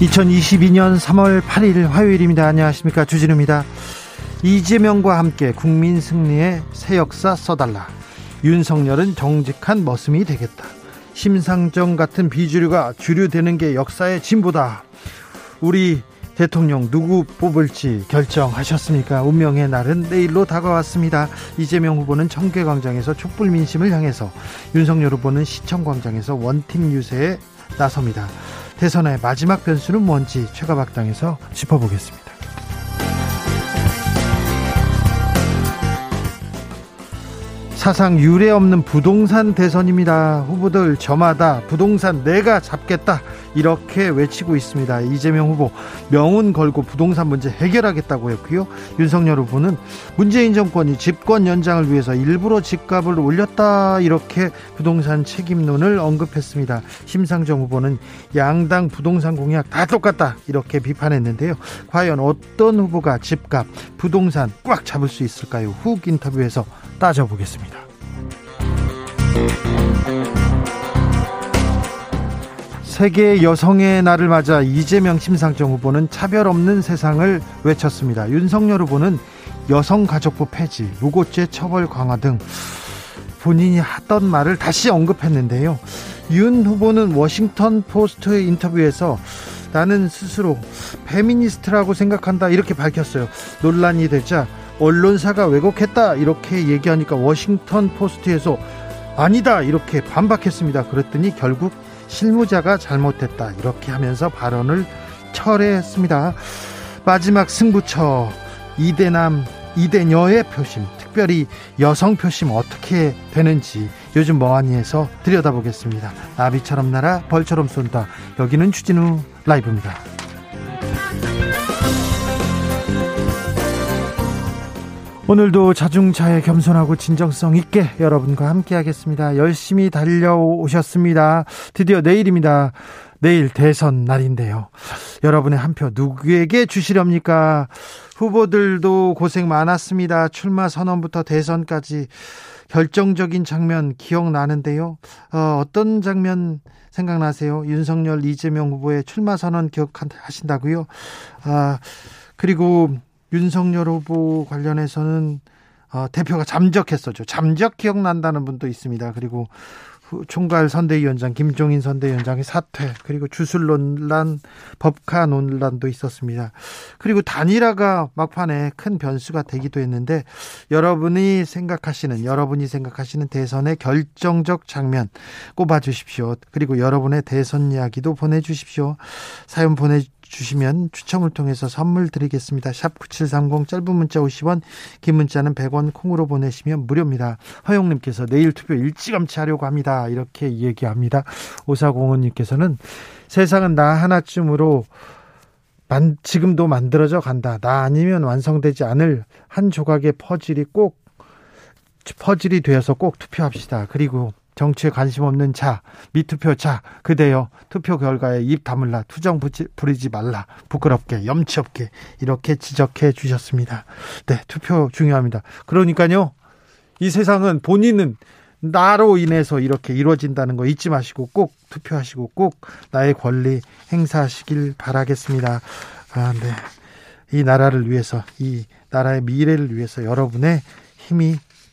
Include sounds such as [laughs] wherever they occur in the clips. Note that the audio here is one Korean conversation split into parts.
2022년 3월 8일 화요일입니다. 안녕하십니까. 주진우입니다. 이재명과 함께 국민 승리의 새 역사 써달라. 윤석열은 정직한 머슴이 되겠다. 심상정 같은 비주류가 주류되는 게 역사의 진보다. 우리 대통령 누구 뽑을지 결정하셨습니까? 운명의 날은 내일로 다가왔습니다. 이재명 후보는 청계광장에서 촛불 민심을 향해서 윤석열 후보는 시청광장에서 원팀 유세에 나섭니다. 대선의 마지막 변수는 뭔지 최가박당에서 짚어보겠습니다. 사상 유례 없는 부동산 대선입니다. 후보들 저마다 부동산 내가 잡겠다 이렇게 외치고 있습니다. 이재명 후보 명운 걸고 부동산 문제 해결하겠다고 했고요. 윤석열 후보는 문재인 정권이 집권 연장을 위해서 일부러 집값을 올렸다 이렇게 부동산 책임론을 언급했습니다. 심상정 후보는 양당 부동산 공약 다 똑같다 이렇게 비판했는데요. 과연 어떤 후보가 집값 부동산 꽉 잡을 수 있을까요? 훅 인터뷰에서 따져보겠습니다. 세계 여성의 날을 맞아 이재명 심상정 후보는 차별 없는 세상을 외쳤습니다. 윤석열 후보는 여성가족부 폐지, 무고죄 처벌 강화 등 본인이 하던 말을 다시 언급했는데요. 윤 후보는 워싱턴 포스트 인터뷰에서 나는 스스로 페미니스트라고 생각한다 이렇게 밝혔어요. 논란이 되자 언론사가 왜곡했다 이렇게 얘기하니까 워싱턴 포스트에서 아니다 이렇게 반박했습니다. 그랬더니 결국 실무자가 잘못했다 이렇게 하면서 발언을 철회했습니다. 마지막 승부처 이대남 이대녀의 표심 특별히 여성 표심 어떻게 되는지 요즘 뭐하니해서 들여다보겠습니다. 나비처럼 날아 벌처럼 쏜다. 여기는 추진우 라이브입니다. 오늘도 자중차에 겸손하고 진정성 있게 여러분과 함께 하겠습니다. 열심히 달려오셨습니다. 드디어 내일입니다. 내일 대선 날인데요. 여러분의 한 표 누구에게 주시렵니까? 후보들도 고생 많았습니다. 출마 선언부터 대선까지 결정적인 장면 기억나는데요. 어, 어떤 장면 생각나세요? 윤석열, 이재명 후보의 출마 선언 기억하신다고요? 아, 그리고 윤석열 후보 관련해서는 어, 대표가 잠적했었죠. 잠적 기억난다는 분도 있습니다. 그리고 총괄 선대위원장 김종인 선대위원장의 사퇴 그리고 주술 논란 법카 논란도 있었습니다. 그리고 단일화가 막판에 큰 변수가 되기도 했는데 여러분이 생각하시는 여러분이 생각하시는 대선의 결정적 장면 꼽아 주십시오. 그리고 여러분의 대선 이야기도 보내 주십시오. 사연 보내 주시면 추첨을 통해서 선물 드리겠습니다. 샵 9730 짧은 문자 50원 긴 문자는 100원 콩으로 보내시면 무료입니다. 허용님께서 내일 투표 일찌감치 하려고 합니다. 이렇게 얘기합니다. 오사공원님께서는 세상은 나 하나쯤으로 만, 지금도 만들어져 간다. 나 아니면 완성되지 않을 한 조각의 퍼즐이 꼭 퍼즐이 되어서 꼭 투표합시다. 그리고 정치에 관심 없는 자, 미투표 자, 그대여 투표 결과에 입 다물라, 투정 부리지 말라, 부끄럽게, 염치 없게 이렇게 지적해 주셨습니다. 네, 투표 중요합니다. 그러니까요, 이 세상은 본인은 나로 인해서 이렇게 이루어진다는 거 잊지 마시고 꼭 투표하시고 꼭 나의 권리 행사하시길 바라겠습니다. 아, 네. 이 나라를 위해서, 이 나라의 미래를 위해서 여러분의 힘이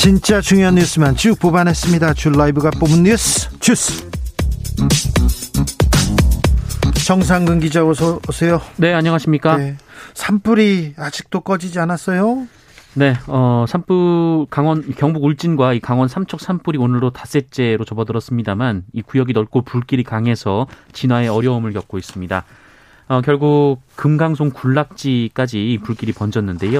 진짜 중요한 뉴스만 쭉 뽑아냈습니다. 줄 라이브가 뽑은 뉴스 주스. 정상근 기자 어서 오세요. 네, 안녕하십니까? 네. 산불이 아직도 꺼지지 않았어요? 네, 어, 산불 강원 경북 울진과 이 강원 삼척 산불이 오늘로 닷새째로 접어들었습니다만 이 구역이 넓고 불길이 강해서 진화에 어려움을 겪고 있습니다. 어, 결국 금강송 군락지까지 불길이 번졌는데요.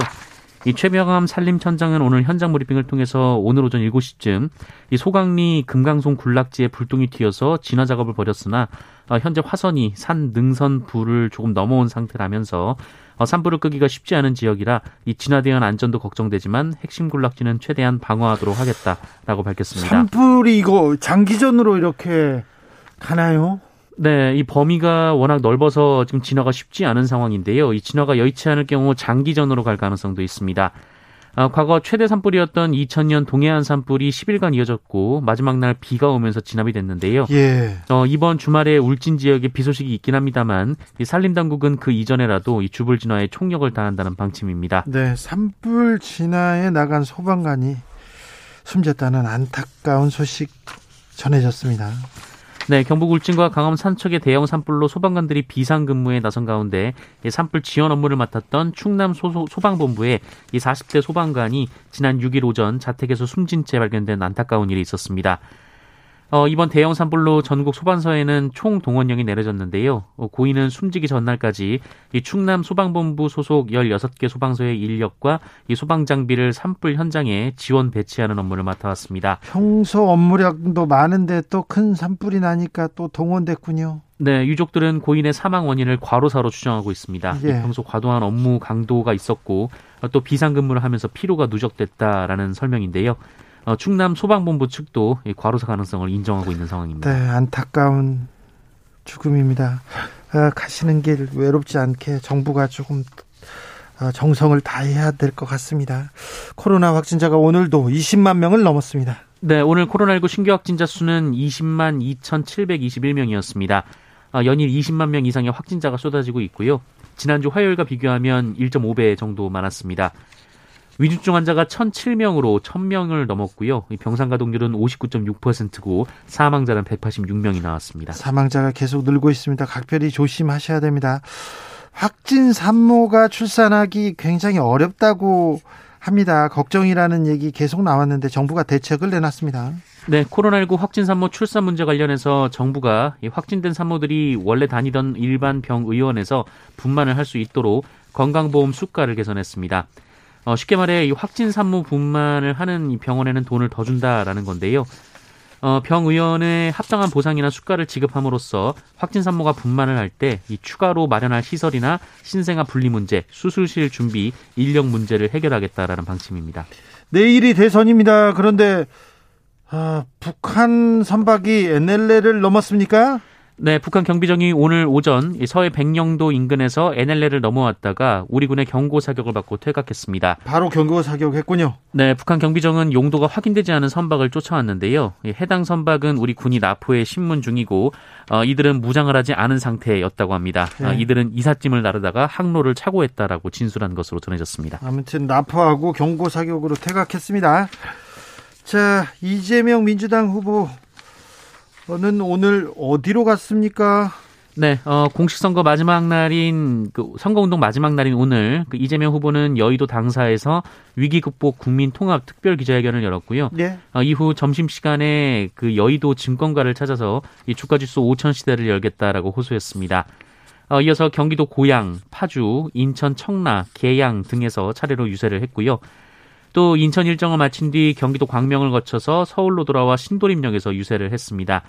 이 최병암 산림천장은 오늘 현장 브리핑을 통해서 오늘 오전 7시쯤 이 소강리 금강송 군락지에 불똥이 튀어서 진화 작업을 벌였으나 어, 현재 화선이 산 능선 불을 조금 넘어온 상태라면서 어, 산불을 끄기가 쉽지 않은 지역이라 이 진화대한 안전도 걱정되지만 핵심 군락지는 최대한 방어하도록 하겠다라고 밝혔습니다. 산불이 이거 장기전으로 이렇게 가나요? 네, 이 범위가 워낙 넓어서 지금 진화가 쉽지 않은 상황인데요. 이 진화가 여의치 않을 경우 장기전으로 갈 가능성도 있습니다. 아, 과거 최대 산불이었던 2000년 동해안 산불이 10일간 이어졌고 마지막 날 비가 오면서 진압이 됐는데요. 예. 어, 이번 주말에 울진 지역에 비 소식이 있긴 합니다만 이 산림 당국은 그 이전에라도 이 주불 진화에 총력을 다한다는 방침입니다. 네, 산불 진화에 나간 소방관이 숨졌다는 안타까운 소식 전해졌습니다. 네, 경북 울진과 강원 산척의 대형 산불로 소방관들이 비상 근무에 나선 가운데 산불 지원 업무를 맡았던 충남 소, 소방본부의 이 40대 소방관이 지난 6일 오전 자택에서 숨진 채 발견된 안타까운 일이 있었습니다. 어, 이번 대형 산불로 전국 소방서에는 총 동원령이 내려졌는데요. 어, 고인은 숨지기 전날까지 이 충남 소방본부 소속 16개 소방서의 인력과 이 소방 장비를 산불 현장에 지원 배치하는 업무를 맡아왔습니다. 평소 업무량도 많은데 또 큰 산불이 나니까 또 동원됐군요. 네, 유족들은 고인의 사망 원인을 과로사로 추정하고 있습니다. 예. 평소 과도한 업무 강도가 있었고 또 비상근무를 하면서 피로가 누적됐다라는 설명인데요. 어, 충남 소방본부 측도 과로사 가능성을 인정하고 있는 상황입니다. 네, 안타까운 죽음입니다. 아, 가시는 길 외롭지 않게 정부가 조금 어, 정성을 다해야 될 것 같습니다. 코로나 확진자가 오늘도 20만 명을 넘었습니다. 네, 오늘 코로나19 신규 확진자 수는 20만 2,721명이었습니다. 아, 연일 20만 명 이상의 확진자가 쏟아지고 있고요. 지난주 화요일과 비교하면 1.5배 정도 많았습니다. 위중증 환자가 1,007명으로 1,000명을 넘었고요. 병상 가동률은 59.6%고 사망자는 186명이 나왔습니다. 사망자가 계속 늘고 있습니다. 각별히 조심하셔야 됩니다. 확진 산모가 출산하기 굉장히 어렵다고 합니다. 걱정이라는 얘기 계속 나왔는데 정부가 대책을 내놨습니다. 네, 코로나19 확진 산모 출산 문제 관련해서 정부가 확진된 산모들이 원래 다니던 일반 병의원에서 분만을 할 수 있도록 건강보험 수가를 개선했습니다. 어, 쉽게 말해 이 확진 산모 분만을 하는 이 병원에는 돈을 더 준다라는 건데요. 어, 병 의원의 합당한 보상이나 수가를 지급함으로써 확진 산모가 분만을 할 때 이 추가로 마련할 시설이나 신생아 분리 문제, 수술실 준비, 인력 문제를 해결하겠다라는 방침입니다. 내일이 대선입니다. 그런데 아, 북한 선박이 NLL을 넘었습니까? 네, 북한 경비정이 오늘 오전 서해 백령도 인근에서 NLL을 넘어왔다가 우리 군의 경고 사격을 받고 퇴각했습니다. 바로 경고 사격했군요. 네, 북한 경비정은 용도가 확인되지 않은 선박을 쫓아왔는데요. 해당 선박은 우리 군이 나포에 신문 중이고 어, 이들은 무장을 하지 않은 상태였다고 합니다. 네. 어, 이들은 이삿짐을 나르다가 항로를 착오했다라고 진술한 것으로 전해졌습니다. 아무튼 나포하고 경고 사격으로 퇴각했습니다. 자, 이재명 민주당 후보 는 오늘 어디로 갔습니까? 네, 어, 공식 선거 마지막 날인 그 선거운동 마지막 날인 오늘 그 이재명 후보는 여의도 당사에서 위기 극복 국민 통합 특별 기자회견을 열었고요. 네. 어, 이후 점심 시간에 그 여의도 증권가를 찾아서 이 주가 지수 5천 시대를 열겠다라고 호소했습니다. 어, 이어서 경기도 고양, 파주, 인천 청라, 계양 등에서 차례로 유세를 했고요. 또 인천 일정을 마친 뒤 경기도 광명을 거쳐서 서울로 돌아와 신도림역에서 유세를 했습니다.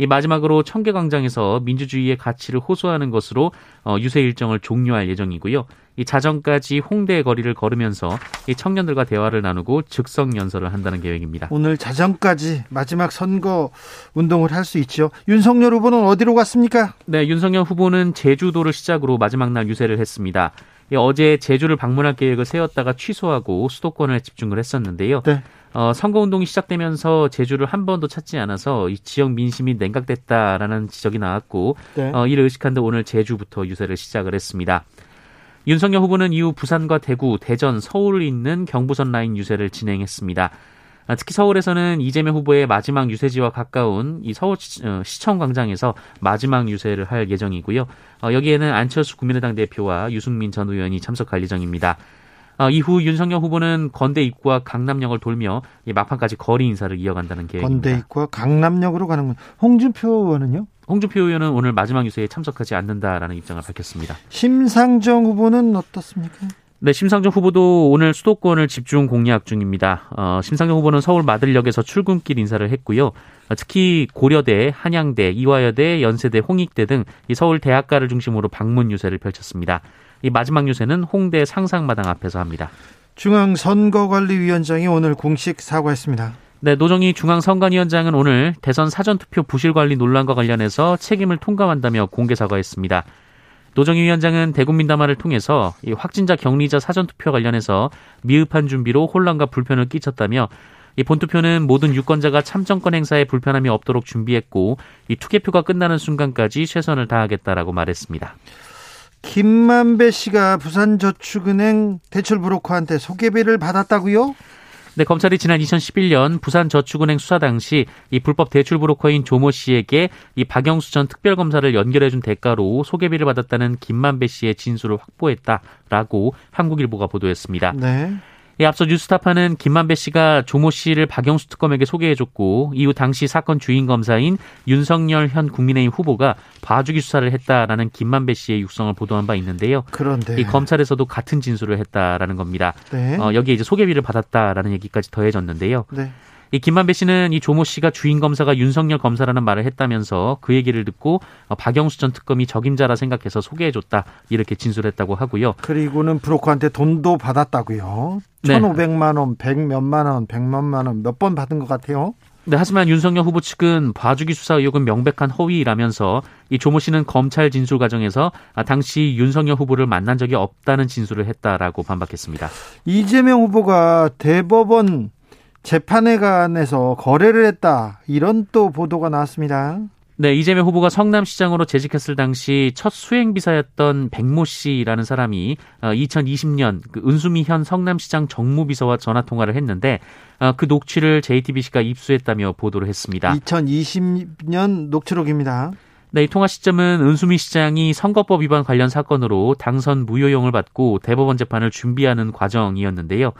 이 마지막으로 청계광장에서 민주주의의 가치를 호소하는 것으로 어, 유세 일정을 종료할 예정이고요. 이 자정까지 홍대 거리를 걸으면서 이 청년들과 대화를 나누고 즉석 연설을 한다는 계획입니다. 오늘 자정까지 마지막 선거 운동을 할 수 있죠. 윤석열 후보는 어디로 갔습니까? 네, 윤석열 후보는 제주도를 시작으로 마지막 날 유세를 했습니다. 어제 제주를 방문할 계획을 세웠다가 취소하고 수도권에 집중을 했었는데요. 네. 어, 선거운동이 시작되면서 제주를 한 번도 찾지 않아서 이 지역 민심이 냉각됐다라는 지적이 나왔고 네. 어, 이를 의식한 데 오늘 제주부터 유세를 시작을 했습니다. 윤석열 후보는 이후 부산과 대구, 대전, 서울을 잇는 경부선 라인 유세를 진행했습니다. 아, 특히 서울에서는 이재명 후보의 마지막 유세지와 가까운 이 서울 어, 시청 광장에서 마지막 유세를 할 예정이고요. 어, 여기에는 안철수 국민의당 대표와 유승민 전 의원이 참석할 예정입니다. 어, 이후 윤석열 후보는 건대 입구와 강남역을 돌며 막판까지 거리 인사를 이어간다는 계획입니다. 건대 입구와 강남역으로 가는 군 홍준표 의원은요? 홍준표 의원은 오늘 마지막 유세에 참석하지 않는다라는 입장을 밝혔습니다. 심상정 후보는 어떻습니까? 네, 심상정 후보도 오늘 수도권을 집중 공략 중입니다. 어, 심상정 후보는 서울 마들역에서 출근길 인사를 했고요. 어, 특히 고려대, 한양대, 이화여대, 연세대, 홍익대 등 이 서울 대학가를 중심으로 방문 유세를 펼쳤습니다. 이 마지막 유세는 홍대 상상마당 앞에서 합니다. 중앙선거관리위원장이 오늘 공식 사과했습니다. 네, 노정희 중앙선관위원장은 오늘 대선 사전투표 부실관리 논란과 관련해서 책임을 통감한다며 공개 사과했습니다. 노정희 위원장은 대국민담화를 통해서 이 확진자 격리자 사전투표 관련해서 미흡한 준비로 혼란과 불편을 끼쳤다며 이 본투표는 모든 유권자가 참정권 행사에 불편함이 없도록 준비했고 이 투개표가 끝나는 순간까지 최선을 다하겠다라고 말했습니다. 김만배 씨가 부산저축은행 대출 브로커한테 소개비를 받았다고요? 네, 검찰이 지난 2011년 부산저축은행 수사 당시 이 불법 대출 브로커인 조모 씨에게 이 박영수 전 특별검사를 연결해준 대가로 소개비를 받았다는 김만배 씨의 진술을 확보했다라고 한국일보가 보도했습니다. 네. 이 앞서 뉴스타파는 김만배 씨가 조모 씨를 박영수 특검에게 소개해줬고 이후 당시 사건 주인 검사인 윤석열 현 국민의힘 후보가 봐주기 수사를 했다라는 김만배 씨의 육성을 보도한 바 있는데요. 그런데 이 검찰에서도 같은 진술을 했다라는 겁니다. 네. 어, 여기에 이제 소개비를 받았다라는 얘기까지 더해졌는데요. 네. 이 김만배 씨는 이 조모 씨가 주인 검사가 윤석열 검사라는 말을 했다면서 그 얘기를 듣고 어, 박영수 전 특검이 적임자라 생각해서 소개해줬다 이렇게 진술했다고 하고요. 그리고는 브로커한테 돈도 받았다고요. 네. 1,500만 원, 100 몇만 원, 100만만 원 몇 번 받은 것 같아요. 네, 하지만 윤석열 후보 측은 봐주기 수사 의혹은 명백한 허위라면서 이 조모 씨는 검찰 진술 과정에서 아, 당시 윤석열 후보를 만난 적이 없다는 진술을 했다라고 반박했습니다. 이재명 후보가 대법원 재판에 관해서 거래를 했다. 이런 또 보도가 나왔습니다. 네, 이재명 후보가 성남시장으로 재직했을 당시 첫 수행비서였던 백모 씨라는 사람이 2020년 어, 그 은수미 현 성남시장 정무비서와 전화 통화를 했는데 어, 그 녹취를 JTBC가 입수했다며 보도를 했습니다. 2020년 녹취록입니다. 네, 이 통화 시점은 은수미 시장이 선거법 위반 관련 사건으로 당선 무효용을 받고 대법원 재판을 준비하는 과정이었는데요.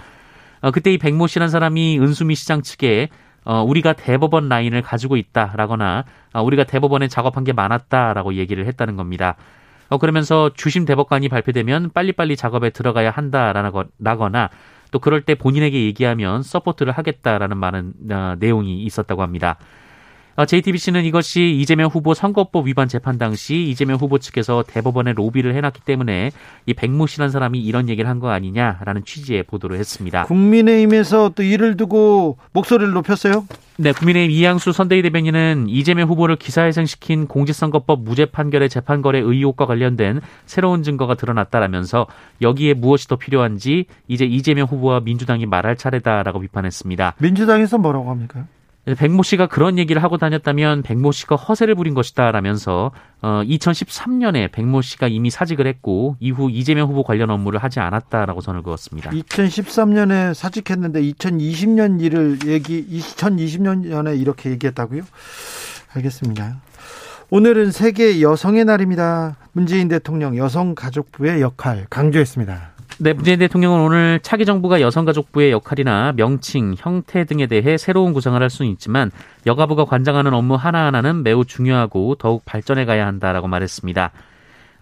어, 그때 이 백모 씨란 사람이 은수미 시장 측에 어, 우리가 대법원 라인을 가지고 있다라거나 어, 우리가 대법원에 작업한 게 많았다라고 얘기를 했다는 겁니다. 어, 그러면서 주심 대법관이 발표되면 빨리빨리 작업에 들어가야 한다라거나 또 그럴 때 본인에게 얘기하면 support를 하겠다라는 많은 어, 내용이 있었다고 합니다. JTBC는 어, 이것이 이재명 후보 선거법 위반 재판 당시 이재명 후보 측에서 대법원에 로비를 해놨기 때문에 이 백모 씨란 사람이 이런 얘기를 한 거 아니냐라는 취지의 보도를 했습니다. 국민의힘에서 또 이를 두고 목소리를 높였어요? 네, 국민의힘 이양수 선대위 대변인은 이재명 후보를 기사회생시킨 공직선거법 무죄 판결의 재판 거래 의혹과 관련된 새로운 증거가 드러났다라면서 여기에 무엇이 더 필요한지 이제 이재명 후보와 민주당이 말할 차례다라고 비판했습니다. 민주당에서 뭐라고 합니까? 백모 씨가 그런 얘기를 하고 다녔다면 백모 씨가 허세를 부린 것이다라면서 어, 2013년에 백모 씨가 이미 사직을 했고 이후 이재명 후보 관련 업무를 하지 않았다라고 선을 그었습니다. 2013년에 사직했는데 2020년 일을 얘기 2020년에 이렇게 얘기했다고요? 알겠습니다. 오늘은 세계 여성의 날입니다. 문재인 대통령 여성가족부의 역할 강조했습니다. 네, 문재인 대통령은 오늘 차기 정부가 여성가족부의 역할이나 명칭, 형태 등에 대해 새로운 구상을 할 수는 있지만 여가부가 관장하는 업무 하나하나는 매우 중요하고 더욱 발전해 가야 한다라고 말했습니다.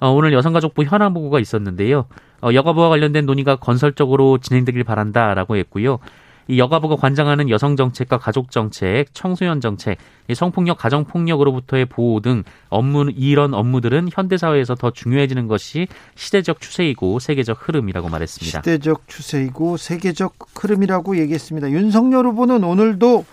어, 오늘 여성가족부 현안 보고가 있었는데요. 어, 여가부와 관련된 논의가 건설적으로 진행되길 바란다라고 했고요. 이 여가부가 관장하는 여성 정책과 가족 정책, 청소년 정책, 성폭력, 가정 폭력으로부터의 보호 등 업무 이런 업무들은 현대 사회에서 더 중요해지는 것이 시대적 추세이고 세계적 흐름이라고 말했습니다. 시대적 추세이고 세계적 흐름이라고 얘기했습니다. 윤석열 후보는 오늘도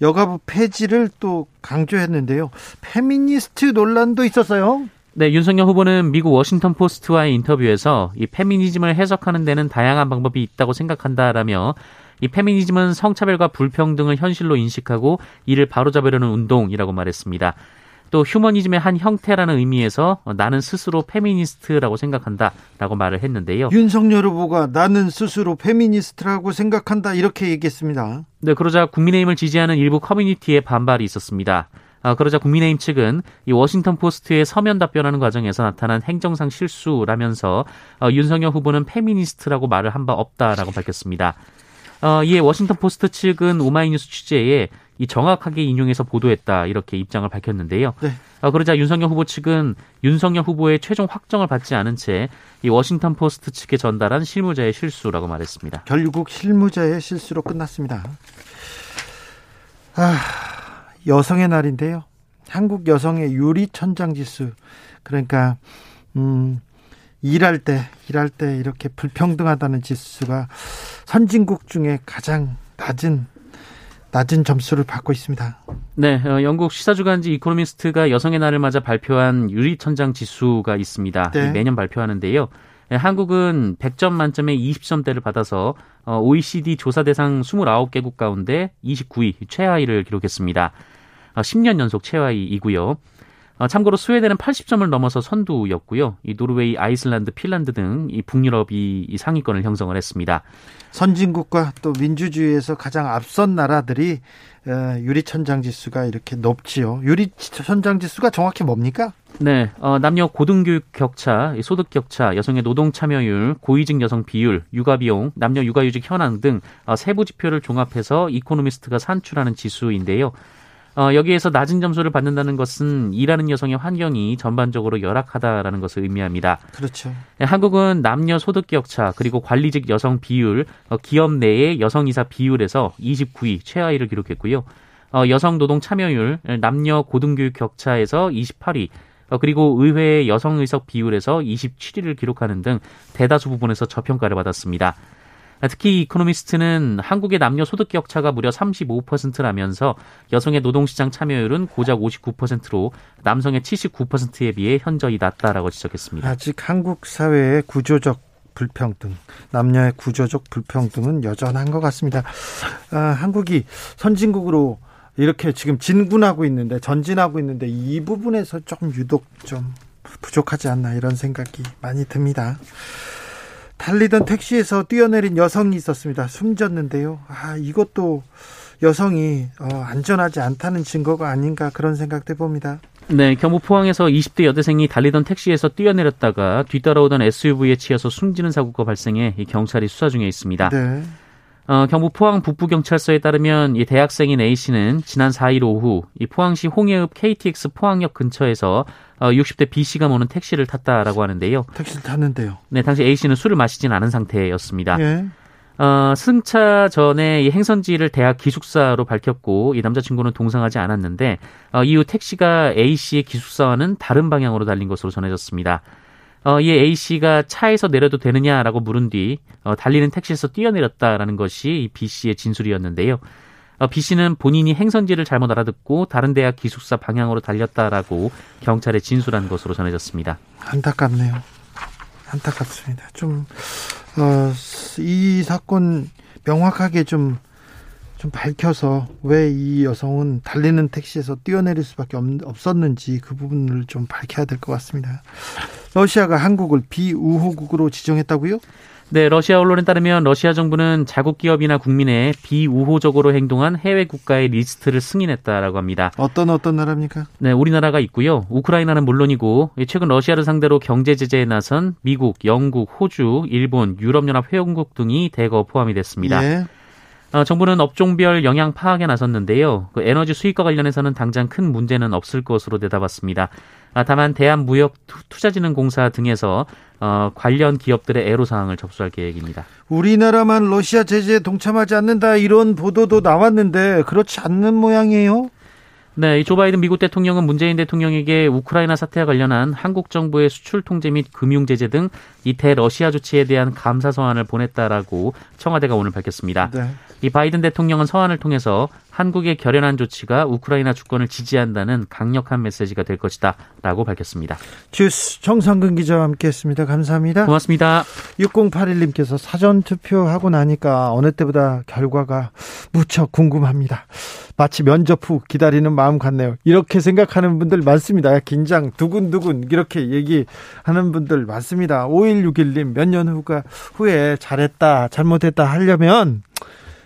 여가부 폐지를 또 강조했는데요. 페미니스트 논란도 있었어요. 네, 윤석열 후보는 미국 워싱턴 포스트와의 인터뷰에서 이 페미니즘을 해석하는 데는 다양한 방법이 있다고 생각한다라며 이 페미니즘은 성차별과 불평등을 현실로 인식하고 이를 바로잡으려는 운동이라고 말했습니다. 또 휴머니즘의 한 형태라는 의미에서 나는 스스로 페미니스트라고 생각한다라고 말을 했는데요. 윤석열 후보가 나는 스스로 페미니스트라고 생각한다 이렇게 얘기했습니다. 네, 그러자 국민의힘을 지지하는 일부 커뮤니티의 반발이 있었습니다. 아, 그러자 국민의힘 측은 이 워싱턴 포스트의 서면 답변하는 과정에서 나타난 행정상 실수라면서 어, 윤석열 후보는 페미니스트라고 말을 한 바 없다라고 밝혔습니다. 어, 이에 워싱턴 포스트 측은 오마이뉴스 취재에 이 정확하게 인용해서 보도했다 이렇게 입장을 밝혔는데요. 네. 어, 그러자 윤석열 후보 측은 윤석열 후보의 최종 확정을 받지 않은 채 이 워싱턴 포스트 측에 전달한 실무자의 실수라고 말했습니다. 결국 실무자의 실수로 끝났습니다. 아, 여성의 날인데요. 한국 여성의 유리 천장 지수 그러니까 음 일할 때 일할 때 이렇게 불평등하다는 지수가 선진국 중에 가장 낮은 낮은 점수를 받고 있습니다. 네, 어, 영국 시사주간지 이코노미스트가 여성의 날을 맞아 발표한 유리천장 지수가 있습니다. 네. 매년 발표하는데요. 네, 한국은 100점 만점에 20점대를 받아서 어, OECD 조사 대상 29개국 가운데 29위 최하위를 기록했습니다. 10년 어, 연속 최하위이고요. 어, 참고로 스웨덴은 80점을 넘어서 선두였고요. 이 노르웨이, 아이슬란드, 핀란드 등 이 북유럽이 이 상위권을 형성을 했습니다. 선진국과 또 민주주의에서 가장 앞선 나라들이 어, 유리천장 지수가 이렇게 높지요. 유리천장 지수가 정확히 뭡니까? 네, 어, 남녀 고등교육 격차, 소득 격차, 여성의 노동 참여율, 고위직 여성 비율, 육아 비용, 남녀 육아휴직 현황 등 어, 세부 지표를 종합해서 이코노미스트가 산출하는 지수인데요. 어, 여기에서 낮은 점수를 받는다는 것은 일하는 여성의 환경이 전반적으로 열악하다라는 것을 의미합니다. 그렇죠. 네, 한국은 남녀 소득 격차 그리고 관리직 여성 비율, 어, 기업 내의 여성 이사 비율에서 29위 최하위를 기록했고요. 어, 여성 노동 참여율, 남녀 고등교육 격차에서 28위, 어, 그리고 의회 여성 의석 비율에서 27위를 기록하는 등 대다수 부분에서 저평가를 받았습니다. 특히 이코노미스트는 한국의 남녀 소득 격차가 무려 35%라면서 여성의 노동시장 참여율은 고작 59%로 남성의 79%에 비해 현저히 낮다라고 지적했습니다. 아직 한국 사회의 구조적 불평등, 남녀의 구조적 불평등은 여전한 것 같습니다. 아, 한국이 선진국으로 이렇게 지금 진군하고 있는데 전진하고 있는데 이 부분에서 조금 유독 좀 부족하지 않나 이런 생각이 많이 듭니다. 달리던 택시에서 뛰어내린 여성이 있었습니다. 숨졌는데요. 아, 이것도 여성이 어, 안전하지 않다는 증거가 아닌가 그런 생각도 해봅니다. 네, 경북 포항에서 20대 여대생이 달리던 택시에서 뛰어내렸다가 뒤따라오던 SUV에 치여서 숨지는 사고가 발생해 경찰이 수사 중에 있습니다. 네. 어, 경북 포항 북부경찰서에 따르면 이 대학생인 A 씨는 지난 4일 오후 이 포항시 홍해읍 KTX 포항역 근처에서 어, 60대 B 씨가 모는 택시를 탔다라고 하는데요. 택시를 탔는데요. 네, 당시 A 씨는 술을 마시진 않은 상태였습니다. 예. 어, 승차 전에 이 행선지를 대학 기숙사로 밝혔고 이 남자친구는 동상하지 않았는데 어, 이후 택시가 A 씨의 기숙사와는 다른 방향으로 달린 것으로 전해졌습니다. 어, 이 A 씨가 차에서 내려도 되느냐라고 물은 뒤 어, 달리는 택시에서 뛰어내렸다라는 것이 B 씨의 진술이었는데요. 어, B 씨는 본인이 행선지를 잘못 알아듣고 다른 대학 기숙사 방향으로 달렸다라고 경찰에 진술한 것으로 전해졌습니다. 안타깝네요. 안타깝습니다. 좀, 어, 이 사건 명확하게 좀, 좀 밝혀서 왜 이 여성은 달리는 택시에서 뛰어내릴 수밖에 없었는지 그 부분을 좀 밝혀야 될 것 같습니다. 러시아가 한국을 비우호국으로 지정했다고요? 네, 러시아 언론에 따르면 러시아 정부는 자국 기업이나 국민에 비우호적으로 행동한 해외 국가의 리스트를 승인했다라고 합니다. 어떤 어떤 나라입니까? 네, 우리나라가 있고요. 우크라이나는 물론이고 최근 러시아를 상대로 경제 제재에 나선 미국, 영국, 호주, 일본, 유럽연합 회원국 등이 대거 포함이 됐습니다. 예. 어, 정부는 업종별 영향 파악에 나섰는데요. 그 에너지 수익과 관련해서는 당장 큰 문제는 없을 것으로 내다봤습니다. 아, 다만 대한무역투자진흥공사 등에서 어, 관련 기업들의 애로사항을 접수할 계획입니다. 우리나라만 러시아 제재에 동참하지 않는다 이런 보도도 나왔는데 그렇지 않는 모양이에요. 네, 조 바이든 미국 대통령은 문재인 대통령에게 우크라이나 사태와 관련한 한국 정부의 수출 통제 및 금융 제재 등이 대러시아 조치에 대한 감사 서한을 보냈다라고 청와대가 오늘 밝혔습니다. 네. 이 바이든 대통령은 서한을 통해서 한국의 결연한 조치가 우크라이나 주권을 지지한다는 강력한 메시지가 될 것이다라고 밝혔습니다. 주스 정상근 기자와 함께했습니다. 감사합니다. 고맙습니다. 6081님께서 사전 투표하고 나니까 어느 때보다 결과가 무척 궁금합니다. 마치 면접 후 기다리는 마음 같네요. 이렇게 생각하는 분들 많습니다. 긴장 두근두근 이렇게 얘기하는 분들 많습니다. 5161님 몇 년 후가 후에 잘했다 잘못했다 하려면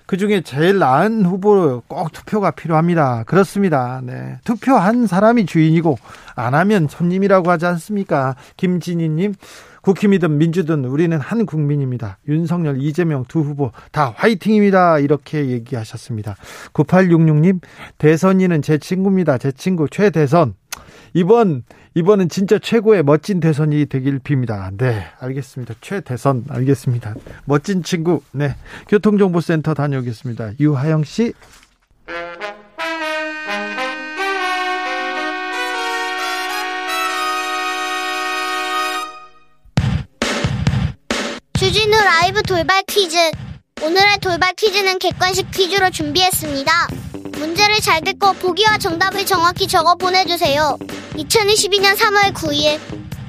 그 중에 제일 나은 후보로 꼭 투표가 필요합니다. 그렇습니다. 네. 투표한 사람이 주인이고 안 하면 손님이라고 하지 않습니까? 김진희님 국힘이든 민주든 우리는 한 국민입니다. 윤석열, 이재명 두 후보 다 화이팅입니다. 이렇게 얘기하셨습니다. 9866님, 대선이는 제 친구입니다. 제 친구 최대선. 이번, 이번은 진짜 최고의 멋진 대선이 되길 빕니다. 네, 알겠습니다. 최대선, 알겠습니다. 멋진 친구, 네. 교통정보센터 다녀오겠습니다. 유하영 씨. 주진우 라이브 돌발 퀴즈. 오늘의 돌발 퀴즈는 객관식 퀴즈로 준비했습니다. 문제를 잘 듣고 보기와 정답을 정확히 적어 보내주세요. 2022년 3월 9일.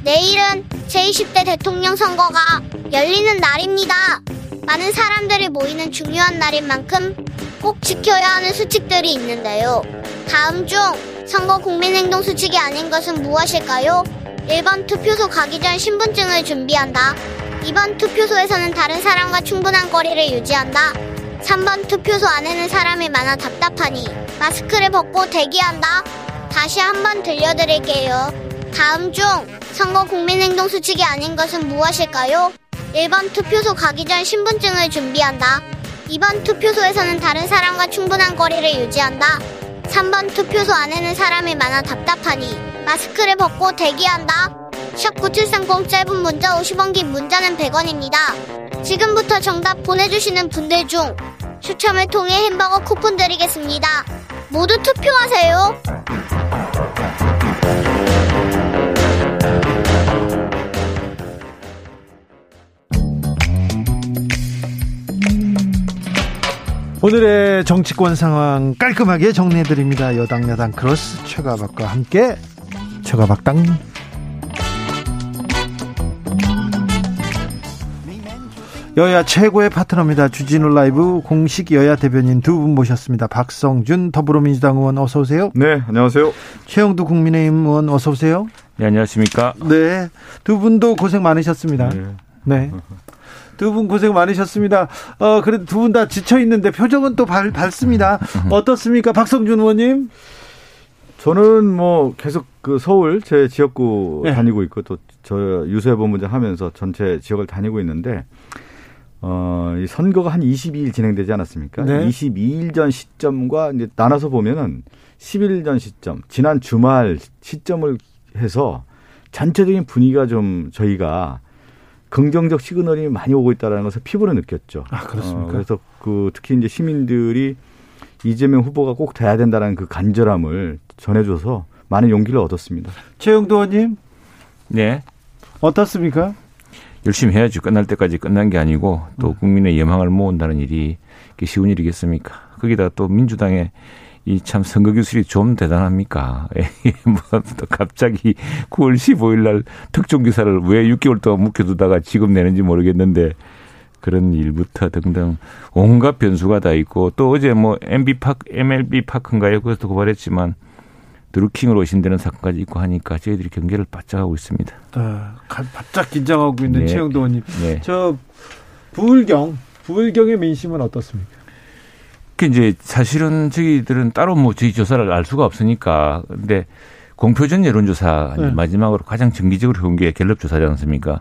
내일은 제20대 대통령 선거가 열리는 날입니다. 많은 사람들이 모이는 중요한 날인 만큼 꼭 지켜야 하는 수칙들이 있는데요. 다음 중 선거 국민행동 수칙이 아닌 것은 무엇일까요? 1번 투표소 가기 전 신분증을 준비한다. 2번 투표소에서는 다른 사람과 충분한 거리를 유지한다. 3번 투표소 안에는 사람이 많아 답답하니 마스크를 벗고 대기한다. 다시 한번 들려드릴게요. 다음 중 선거 국민행동 수칙이 아닌 것은 무엇일까요? 1번 투표소 가기 전 신분증을 준비한다. 2번 투표소에서는 다른 사람과 충분한 거리를 유지한다. 3번 투표소 안에는 사람이 많아 답답하니 마스크를 벗고 대기한다. 샵 9730 짧은 문자 50원 긴 문자는 100원입니다. 지금부터 정답 보내주시는 분들 중 추첨을 통해 햄버거 쿠폰 드리겠습니다. 모두 투표하세요. 오늘의 정치권 상황 깔끔하게 정리해드립니다. 여당 야당 크로스 최가박과 함께 최가박당 여야 최고의 파트너입니다. 주진우 라이브 공식 여야 대변인 두 분 모셨습니다. 박성준 더불어민주당 의원 어서 오세요. 네, 안녕하세요. 최형두 국민의힘 의원 어서 오세요. 네, 안녕하십니까. 네, 두 분도 고생 많으셨습니다. 네. 네. 두 분 고생 많으셨습니다. 어, 그래도 두 분 다 지쳐 있는데 표정은 또 밝, 밝습니다. 어떻습니까? 박성준 의원님? 저는 뭐 계속 그 서울 제 지역구 네. 다니고 있고 또 저 유세 본부장 하면서 전체 지역을 다니고 있는데 어, 이 선거가 한 22일 진행되지 않았습니까? 네. 22일 전 시점과 이제 나눠서 보면은 10일 전 시점, 지난 주말 시점을 해서 전체적인 분위기가 좀 저희가 긍정적 시그널이 많이 오고 있다라는 것을 피부로 느꼈죠. 아, 그렇습니까? 어, 그래서 그 특히 이제 시민들이 이재명 후보가 꼭 돼야 된다는 그 간절함을 전해줘서 많은 용기를 얻었습니다. 최영도 의원님? 네. 어떻습니까? 열심히 해야지 끝날 때까지 끝난 게 아니고 또 음. 국민의 예망을 모은다는 일이 쉬운 일이겠습니까? 거기다 또 민주당의 이 참 선거 기술이 좀 대단합니까? [laughs] 뭐또 갑자기 9월 15일 날 특종 기사를 왜 6개월 동안 묵혀두다가 지금 내는지 모르겠는데 그런 일부터 등등 온갖 변수가 다 있고 또 어제 뭐 MB 파크, MLB 파크인가요? 그것도 고발했지만 드루킹으로 데는 사건까지 있고 하니까 저희들이 경계를 바짝 하고 있습니다. 네, 바짝 긴장하고 있는 네. 최영도 의원님. 네. 저 부울경, 부울경의 민심은 어떻습니까? 그 이제 사실은 저희들은 따로 뭐 저희 조사를 알 수가 없으니까 근데 공표전 여론조사 네. 마지막으로 가장 정기적으로 해온 게 갤럽 조사지 않습니까?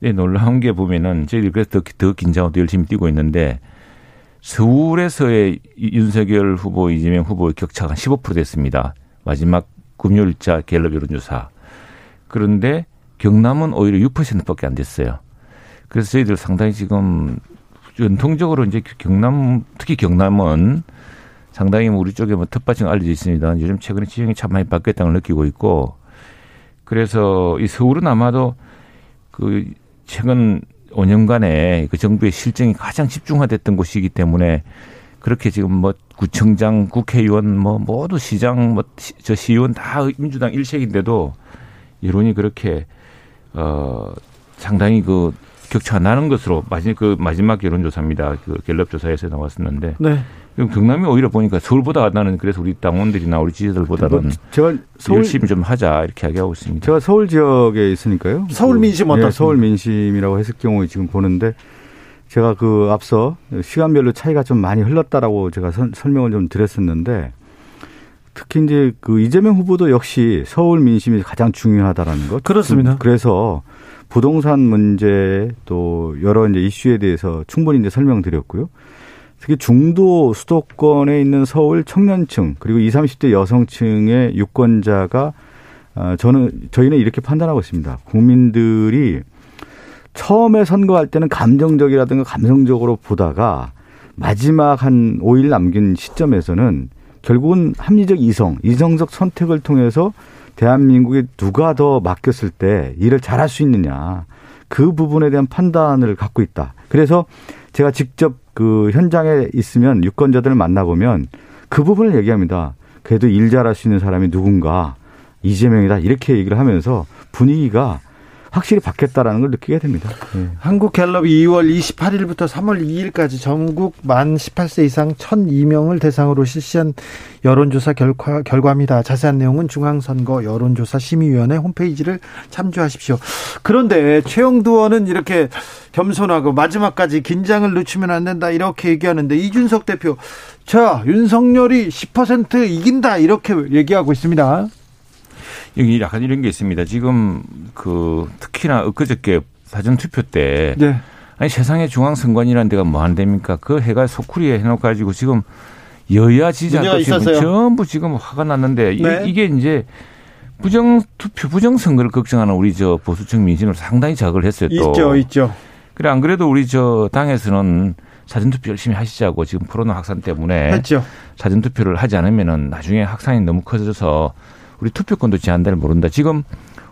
네, 놀라운 게 보면은 저희들이 그래서 더, 더 긴장하고 열심히 뛰고 있는데 서울에서의 윤석열 후보, 이재명 후보의 격차가 15% 됐습니다. 마지막 금요일자 갤럽 여론조사. 그런데 경남은 오히려 6%밖에 안 됐어요. 그래서 저희들 상당히 지금 전통적으로 이제 경남 특히 경남은 상당히 우리 쪽에 뭐 텃밭이 알려져 있습니다. 요즘 최근에 지형이 참 많이 바뀌었다는 걸 느끼고 있고 그래서 이 서울은 아마도 그 최근 5년간의 그 정부의 실정이 가장 집중화됐던 곳이기 때문에 그렇게 지금 뭐 구청장, 국회의원 뭐 모두 시장 뭐 저 시의원 다 민주당 일색인데도 여론이 그렇게 어 상당히 그 격차가 나는 것으로 마지막 그 마지막 여론조사입니다. 그 갤럽 조사에서 나왔었는데 네. 경남이 오히려 보니까 서울보다 나는 그래서 우리 당원들이나 우리 지지자들보다는 제가 서울 열심히 좀 하자 이렇게 이야기하고 있습니다. 제가 서울 지역에 있으니까요. 서울 민심 그, 어떻습니까? 예, 서울 민심이라고 했을 경우에 지금 보는데 제가 그 앞서 시간별로 차이가 좀 많이 흘렀다라고 제가 선- 설명을 좀 드렸었는데 특히 이제 그 이재명 후보도 역시 서울 민심이 가장 중요하다라는 것. 그렇습니다. 그- 그래서 부동산 문제 또 여러 이제 이슈에 대해서 충분히 이제 설명드렸고요. 특히 중도 수도권에 있는 서울 청년층 그리고 20, 30대 여성층의 유권자가 아, 저는 저희는 이렇게 판단하고 있습니다. 국민들이 처음에 선거할 때는 감정적이라든가 감성적으로 보다가 마지막 한 5일 남긴 시점에서는 결국은 합리적 이성, 이성적 선택을 통해서 대한민국에 누가 더 맡겼을 때 일을 잘할 수 있느냐. 그 부분에 대한 판단을 갖고 있다. 그래서 제가 직접 그 현장에 있으면 유권자들을 만나보면 그 부분을 얘기합니다. 그래도 일 잘할 수 있는 사람이 누군가 이재명이다. 이렇게 얘기를 하면서 분위기가 확실히 바뀌었다라는 걸 느끼게 됩니다. 예. 한국갤럽이 2월 28일부터 3월 2일까지 전국 만 18세 이상 1,002명을 대상으로 실시한 여론조사 결과, 결과입니다. 자세한 내용은 중앙선거 여론조사 심의위원회 홈페이지를 참조하십시오. 그런데 최영두 의원은 이렇게 겸손하고 마지막까지 긴장을 늦추면 안 된다 이렇게 얘기하는데 이준석 대표 자 윤석열이 10% 이긴다 이렇게 얘기하고 있습니다. 여기 약간 이런 게 있습니다. 지금 그 특히나 엊그저께 사전 투표 때 네. 아니 세상에 중앙선관위라는 데가 뭐 안 됩니까? 그 해가 소쿠리에 해놓고 가지고 지금 여야 지지자들 있었어요. 전부 지금 화가 났는데 이- 네. 이게 이제 부정 투표 부정 선거를 걱정하는 우리 저 보수층 민심을 상당히 자극을 했어요. 또. 있죠, 있죠. 그래 안 그래도 우리 저 당에서는 사전 투표 열심히 하시자고 지금 코로나 확산 때문에 했죠. 사전 투표를 하지 않으면은 나중에 확산이 너무 커져서 우리 투표권도 제한될 모른다. 지금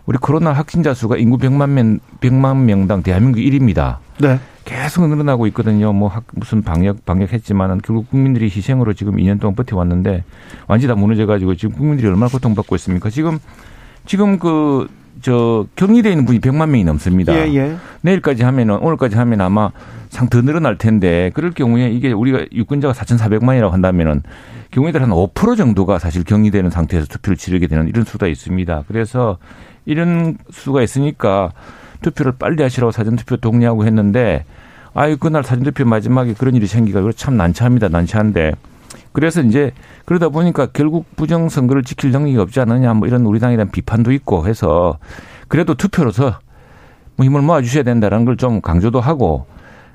우리 코로나 확진자 수가 인구 100만 명 100만 명당 대한민국 1위입니다. 네. 계속 늘어나고 있거든요. 뭐 학- 무슨 방역 방역했지만은 결국 국민들이 희생으로 지금 2년 동안 버텨왔는데 완전히 다 무너져 가지고 지금 국민들이 얼마나 고통받고 있습니까? 지금 지금 그 저 격리돼 있는 분이 100만 명이 넘습니다. 예, 예. 내일까지 하면은 오늘까지 하면 아마 상 더 늘어날 텐데 그럴 경우에 이게 우리가 유권자가 4,400만이라고 한다면은 경우에들 한5% 정도가 사실 격리되는 상태에서 투표를 치르게 되는 이런 수가 있습니다. 그래서 이런 수가 있으니까 투표를 빨리 하시라고 사전투표 독려하고 했는데 아유 그날 사전투표 마지막에 그런 일이 생기가 참 난처합니다. 난처한데 그래서 이제 그러다 보니까 결국 부정 선거를 지킬 능력이 없지 않느냐 뭐 이런 우리 당에 대한 비판도 있고 해서 그래도 투표로서 뭐 힘을 모아 주셔야 된다는 걸 좀 강조도 하고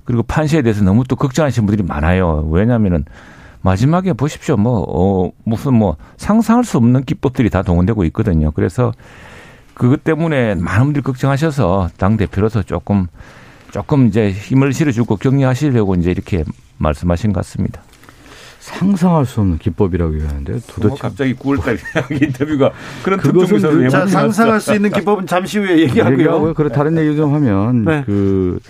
그리고 판시에 대해서 너무 또 걱정하시는 분들이 많아요. 왜냐하면은 마지막에 보십시오. 뭐, 어, 무슨 뭐 상상할 수 없는 기법들이 다 동원되고 있거든요. 그래서 그것 때문에 많은 분들이 걱정하셔서 당 대표로서 조금 조금 이제 힘을 실어주고 격려하시려고 이제 이렇게 말씀하신 것 같습니다. 상상할 수 없는 기법이라고 얘기하는데 뭐 도대체 갑자기 9월달 인터뷰가 그런 그것은 그- 왜 자, 상상할 수 있는 기법은 잠시 후에 얘기하고요. 얘기하고요. 그리고 다른 얘기 좀 하면 네. 그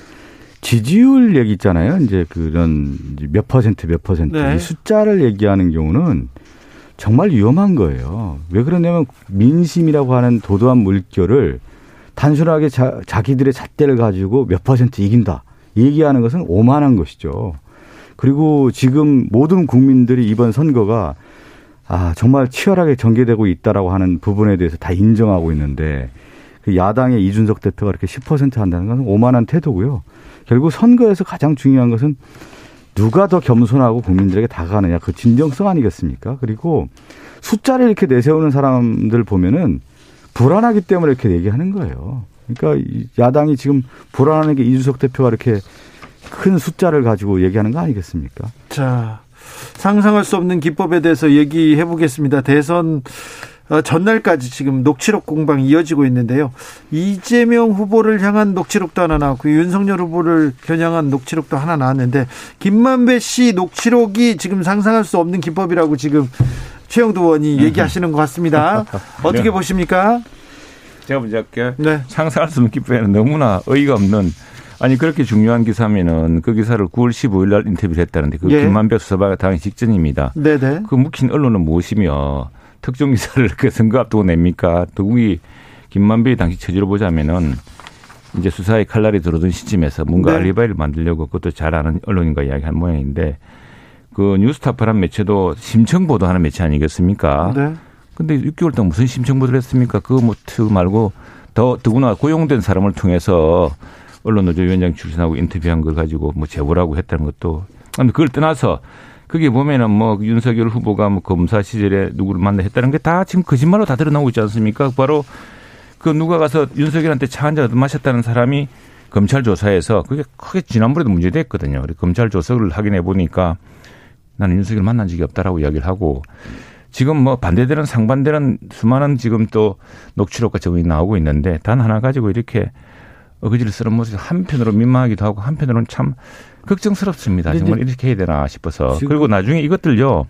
지지율 얘기 있잖아요. 이제 그런 몇 퍼센트 몇 퍼센트 네. 이 숫자를 얘기하는 경우는 정말 위험한 거예요. 왜 그러냐면 민심이라고 하는 도도한 물결을 단순하게 자, 자기들의 잣대를 가지고 몇 퍼센트 이긴다 얘기하는 것은 오만한 것이죠. 그리고 지금 모든 국민들이 이번 선거가 아 정말 치열하게 전개되고 있다라고 하는 부분에 대해서 다 인정하고 있는데 그 야당의 이준석 대표가 이렇게 10% 한다는 것은 오만한 태도고요. 결국 선거에서 가장 중요한 것은 누가 더 겸손하고 국민들에게 다가가느냐 그 진정성 아니겠습니까? 그리고 숫자를 이렇게 내세우는 사람들 보면은 불안하기 때문에 이렇게 얘기하는 거예요. 그러니까 이 야당이 지금 불안하는 게 이준석 대표가 이렇게 큰 숫자를 가지고 얘기하는 거 아니겠습니까? 자, 상상할 수 없는 기법에 대해서 얘기해 보겠습니다. 대선 어, 전날까지 지금 녹취록 공방이 이어지고 있는데요. 이재명 후보를 향한 녹취록도 하나 나왔고 윤석열 후보를 겨냥한 녹취록도 하나 나왔는데 김만배 씨 녹취록이 지금 상상할 수 없는 기법이라고 지금 최영두 의원이 얘기하시는 것 같습니다. [laughs] 어떻게 네. 보십니까? 제가 먼저 할게요. 네. 상상할 수 없는 기쁨에는 너무나 어이가 없는 아니 그렇게 중요한 기사면은 그 기사를 9월 15일 날 인터뷰를 했다는데 그 예. 김만배 수사가 당일 직전입니다. 네네. 그 묵힌 언론은 무엇이며 특정 기사를 그 선거 앞두고 냅니까? 또 우리 김만배의 당시 처지를 보자면은 이제 수사의 칼날이 들어든 시점에서 뭔가 네. 알리바이를 만들려고 그것도 잘 아는 언론인과 이야기한 모양인데 그 뉴스타파란 매체도 심층 보도하는 매체 아니겠습니까? 네. 근데 6개월 동안 무슨 심층 보도를 했습니까? 그거 뭐 트- 말고 더 더구나 고용된 사람을 통해서 언론노조위원장 출신하고 인터뷰한 걸 가지고 뭐 제보라고 했다는 것도 근데 그걸 떠나서 그게 보면은 뭐 윤석열 후보가 뭐 검사 시절에 누구를 만나 했다는 게 다 지금 거짓말로 다 드러나고 있지 않습니까? 바로 그 누가 가서 윤석열한테 차 한 잔 마셨다는 사람이 검찰 조사에서 그게 크게 지난번에도 문제됐거든요. 그래서 검찰 조사를 확인해 보니까 나는 윤석열 만난 적이 없다라고 이야기를 하고 지금 뭐 반대되는 상반되는 수많은 지금 또 녹취록과 증언이 나오고 있는데 단 하나 가지고 이렇게 쓰는 모습이 한편으로 민망하기도 하고 한편으로는 참 걱정스럽습니다. 정말 이렇게 해야 되나 싶어서. 그리고 나중에 이것들요.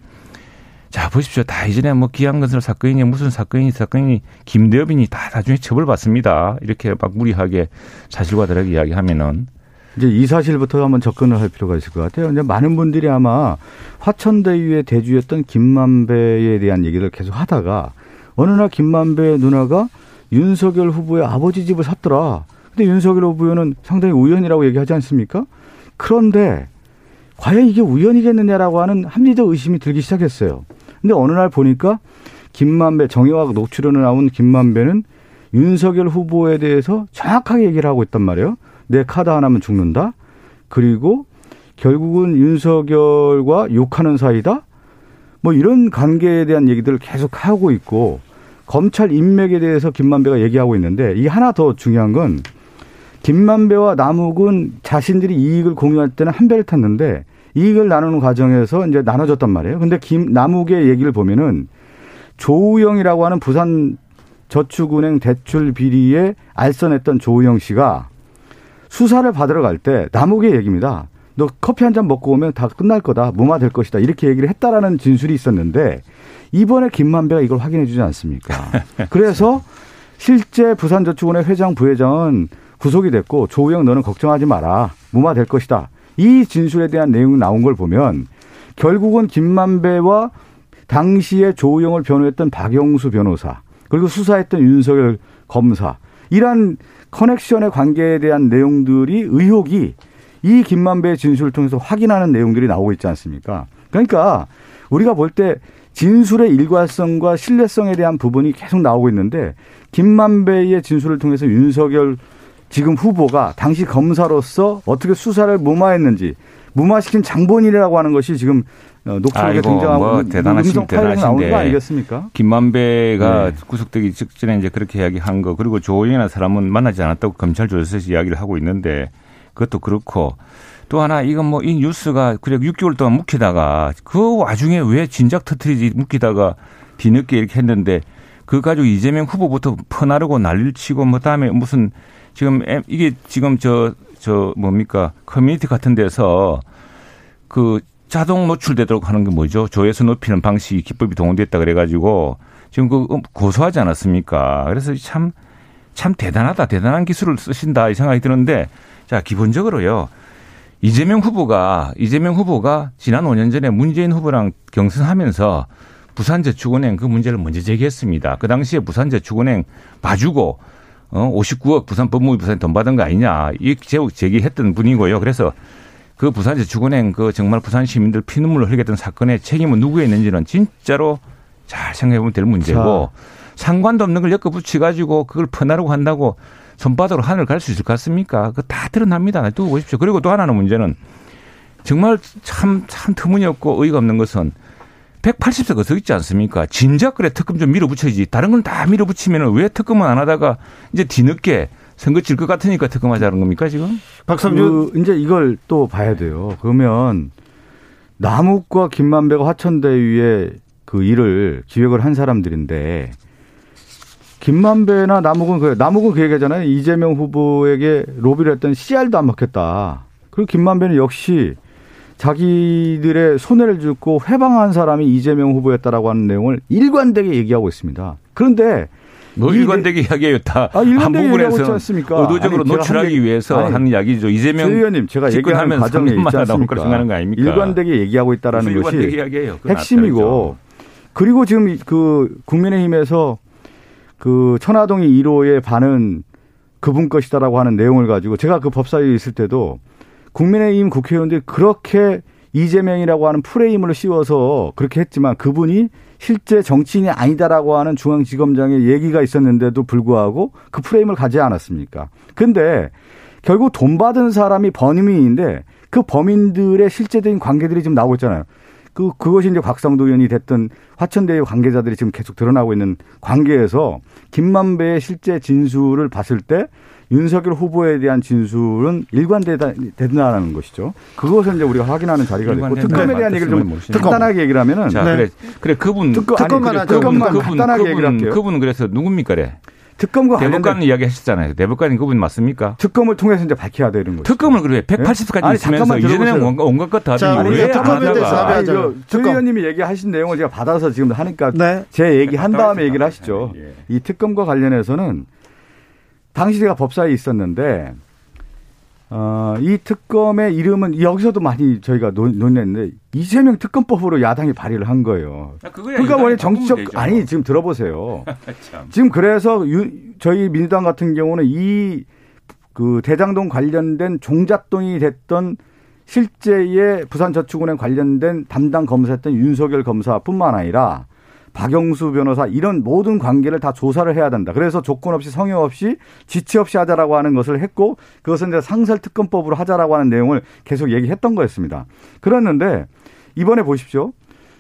자, 보십시오. 다 이전에 뭐 기한건설 사건이니 무슨 사건이니 사건이니 김대엽이니 다 나중에 처벌받습니다. 이렇게 막 무리하게 사실과 다르게 이야기하면은 이제 이 사실부터 한번 접근을 할 필요가 있을 것 같아요. 이제 많은 분들이 아마 화천대유의 대주였던 김만배에 대한 얘기를 계속 하다가 어느 날 김만배 누나가 윤석열 후보의 아버지 집을 샀더라. 근데 윤석열 후보는 상당히 우연이라고 얘기하지 않습니까? 그런데 과연 이게 우연이겠느냐라고 하는 합리적 의심이 들기 시작했어요. 근데 어느 날 보니까 김만배 정의학 녹취론에 나온 김만배는 윤석열 후보에 대해서 정확하게 얘기를 하고 있단 말이에요. 내 카드 하나면 죽는다. 그리고 결국은 윤석열과 욕하는 사이다. 뭐 이런 관계에 대한 얘기들을 계속 하고 있고 검찰 인맥에 대해서 김만배가 얘기하고 있는데 이 하나 더 중요한 건 김만배와 남욱은 자신들이 이익을 공유할 때는 한 배를 탔는데 이익을 나누는 과정에서 이제 나눠줬단 말이에요. 근데 김 남욱의 얘기를 보면은 조우영이라고 하는 부산 저축은행 대출 비리에 알선했던 조우영 씨가 수사를 받으러 갈 때 남욱의 얘기입니다. 너 커피 한 잔 먹고 오면 다 끝날 거다. 무마될 것이다. 이렇게 얘기를 했다라는 진술이 있었는데 이번에 김만배가 이걸 확인해 주지 않습니까? [laughs] 그래서 실제 부산저축은행 회장 부회장은 구속이 됐고 조우영 너는 걱정하지 마라. 무마될 것이다. 이 진술에 대한 내용이 나온 걸 보면 결국은 김만배와 당시에 조우영을 변호했던 박영수 변호사 그리고 수사했던 윤석열 검사 이러한 커넥션의 관계에 대한 내용들이 의혹이 이 김만배의 진술을 통해서 확인하는 내용들이 나오고 있지 않습니까? 그러니까 우리가 볼 때 진술의 일관성과 신뢰성에 대한 부분이 계속 나오고 있는데 김만배의 진술을 통해서 윤석열 지금 후보가 당시 검사로서 어떻게 수사를 무마했는지 무마시킨 장본인이라고 하는 것이 지금 어, 녹취록에 등장하고 뭐 대단하신- 대단하신데. 아니겠습니까? 김만배가 네. 구속되기 직전에 이제 그렇게 이야기한 거 그리고 조영이라는 사람은 만나지 않았다고 검찰 조사에서 이야기를 하고 있는데 그것도 그렇고 또 하나 이건 뭐 이 뉴스가 그래 6개월 동안 묵히다가 그 와중에 왜 진작 터트리지 묵히다가 뒤늦게 이렇게 했는데 그 가지고 이재명 후보부터 퍼나르고 난리를 치고 뭐 다음에 무슨 지금 에- 이게 지금 저 저 뭡니까 커뮤니티 같은 데서 그 자동 노출되도록 하는 게 뭐죠? 조회수 높이는 방식이 기법이 동원됐다 그래가지고 지금 그 고소하지 않았습니까? 그래서 참, 참 대단하다. 대단한 기술을 쓰신다. 이 생각이 드는데 자, 기본적으로요. 이재명 후보가, 이재명 후보가 지난 5년 전에 문재인 후보랑 경선하면서 부산저축은행 그 문제를 먼저 제기했습니다. 그 당시에 부산저축은행 봐주고 어 59억 부산 법무부 부산에 돈 받은 거 아니냐 이 제목 제기했던 분이고요. 그래서 그 부산저축은행 그 정말 부산 시민들 피눈물을 흘리게 했던 사건의 책임은 누구에 있는지는 진짜로 잘 생각해보면 될 문제고 상관도 없는 걸 엮어붙여 가지고 그걸 퍼나르고 한다고 손바닥으로 하늘 갈 수 있을 것 같습니까? 그거 다 드러납니다. 두고 보십시오. 그리고 또 하나는 문제는 정말 참, 참 터무니없고 의의가 없는 것은 180세가 서 있지 않습니까? 진작 그래 특검 좀 밀어붙여야지. 다른 건 다 밀어붙이면 왜 특검은 안 하다가 이제 뒤늦게 선거 칠것 같으니까 특검하자는 겁니까 지금? 박삼준 그 이제 이걸 또 봐야 돼요. 그러면 남욱과 김만배가 화천대유의 그 일을 기획을 한 사람들인데 김만배나 남욱은 그 남욱은 그 얘기하잖아요. 이재명 후보에게 로비를 했던 CR도 안 먹혔다. 그리고 김만배는 역시 자기들의 손해를 줍고 회방한 사람이 이재명 후보였다라고 하는 내용을 일관되게 얘기하고 있습니다. 그런데 뭐이 일관되게 이야기해요. 다. 아, 한 일관되게 부분에서 않습니까? 의도적으로 아니, 노출하기 한 얘기- 위해서 아니, 하는 이야기죠. 이재명 최 의원님 제가 얘기하는 과정에 있지 3년마다 나올 거라 않습니까? 생각하는 거 아닙니까? 일관되게 얘기하고 있다라는 일관되게 것이. 그건 핵심이고 그리고 지금 그 국민의힘에서 그 천화동이 1호의 반은 그분 것이다라고 하는 내용을 가지고 제가 그 법사위에 있을 때도 국민의힘 국회의원들이 그렇게 이재명이라고 하는 프레임을 씌워서 그렇게 했지만 그분이 실제 정치인이 아니다라고 하는 중앙지검장의 얘기가 있었는데도 불구하고 그 프레임을 가지 않았습니까? 근데 결국 돈 받은 사람이 범인인데 그 범인들의 실제적인 관계들이 지금 나오고 있잖아요. 그, 그것이 이제 곽상도 의원이 됐던 화천대유 관계자들이 지금 계속 드러나고 있는 관계에서 김만배의 실제 진술을 봤을 때 윤석열 후보에 대한 진술은 일관되다는 것이죠. 그것을 이제 우리가 확인하는 자리가 됐고 특검에 대한 얘기를 좀 간단하게 얘기를 하면은 자, 네. 그래 그래 그분 특검, 특검만 아니, 그래, 그분, 그분, 그분, 간단하게 그분, 얘기를 할게요. 그분 그래서 누굽니까 래 특검과 대법관 이야기 하셨잖아요. 대법관이 그분 맞습니까? 특검을 통해서 이제 밝혀야 되는 거죠. 특검을 그래 180까지 아니, 있으면서 이재명 온갖, 온갖 것다 자, 하더니 특검에 대해서. 조 특검. 의원님이 얘기하신 내용을 제가 받아서 지금 하니까 네. 제 얘기 한 다음에 얘기를 하시죠. 예. 이 특검과 관련해서는 당시 제가 법사에 있었는데 어, 이 특검의 이름은 여기서도 많이 저희가 논- 논의했는데 이재명 특검법으로 야당이 발의를 한 거예요. 아, 그러니까 원래 정치적. 아니 지금 들어보세요. [laughs] 참. 지금 그래서 유, 저희 민주당 같은 경우는 이 그 대장동 관련된 종잣돈이 됐던 실제의 부산저축은행 관련된 담당 검사였던 윤석열 검사뿐만 아니라 박영수 변호사 이런 모든 관계를 다 조사를 해야 된다. 그래서 조건 없이 성역 없이 지체 없이 하자라고 하는 것을 했고 그것은 이제 상설 특검법으로 하자라고 하는 내용을 계속 얘기했던 거였습니다. 그랬는데 이번에 보십시오.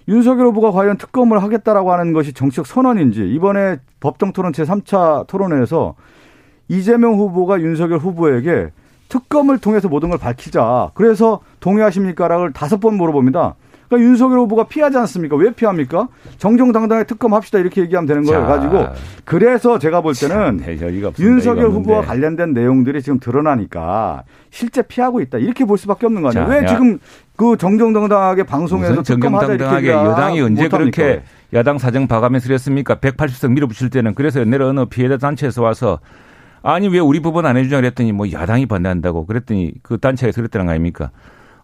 윤석열 후보가 과연 특검을 하겠다라고 하는 것이 정치적 선언인지 이번에 법정 토론 제3차 토론회에서 이재명 후보가 윤석열 후보에게 특검을 통해서 모든 걸 밝히자. 그래서 동의하십니까라고 다섯 번 물어봅니다. 그러니까 윤석열 후보가 피하지 않습니까? 왜 피합니까? 정정당당하게 특검합시다 이렇게 얘기하면 되는 거예요. 자. 가지고 그래서 제가 볼 때는 참, 없습니다. 윤석열 후보와. 관련된 내용들이 지금 드러나니까 실제 피하고 있다 이렇게 볼 수밖에 없는 거 아니에요? 자, 왜 야. 지금 그 정정당당하게 방송에서 정정당당하게 여당이 언제? 그렇게 야당 사정 봐가면서 그랬습니까? 180석 밀어붙일 때는 그래서 옛날에 어느 피해자 단체에서 와서 아니 왜 우리 법원 안 해주냐 그랬더니 뭐 야당이 반대한다고 그랬더니 그 단체에서 그랬다는 거 아닙니까?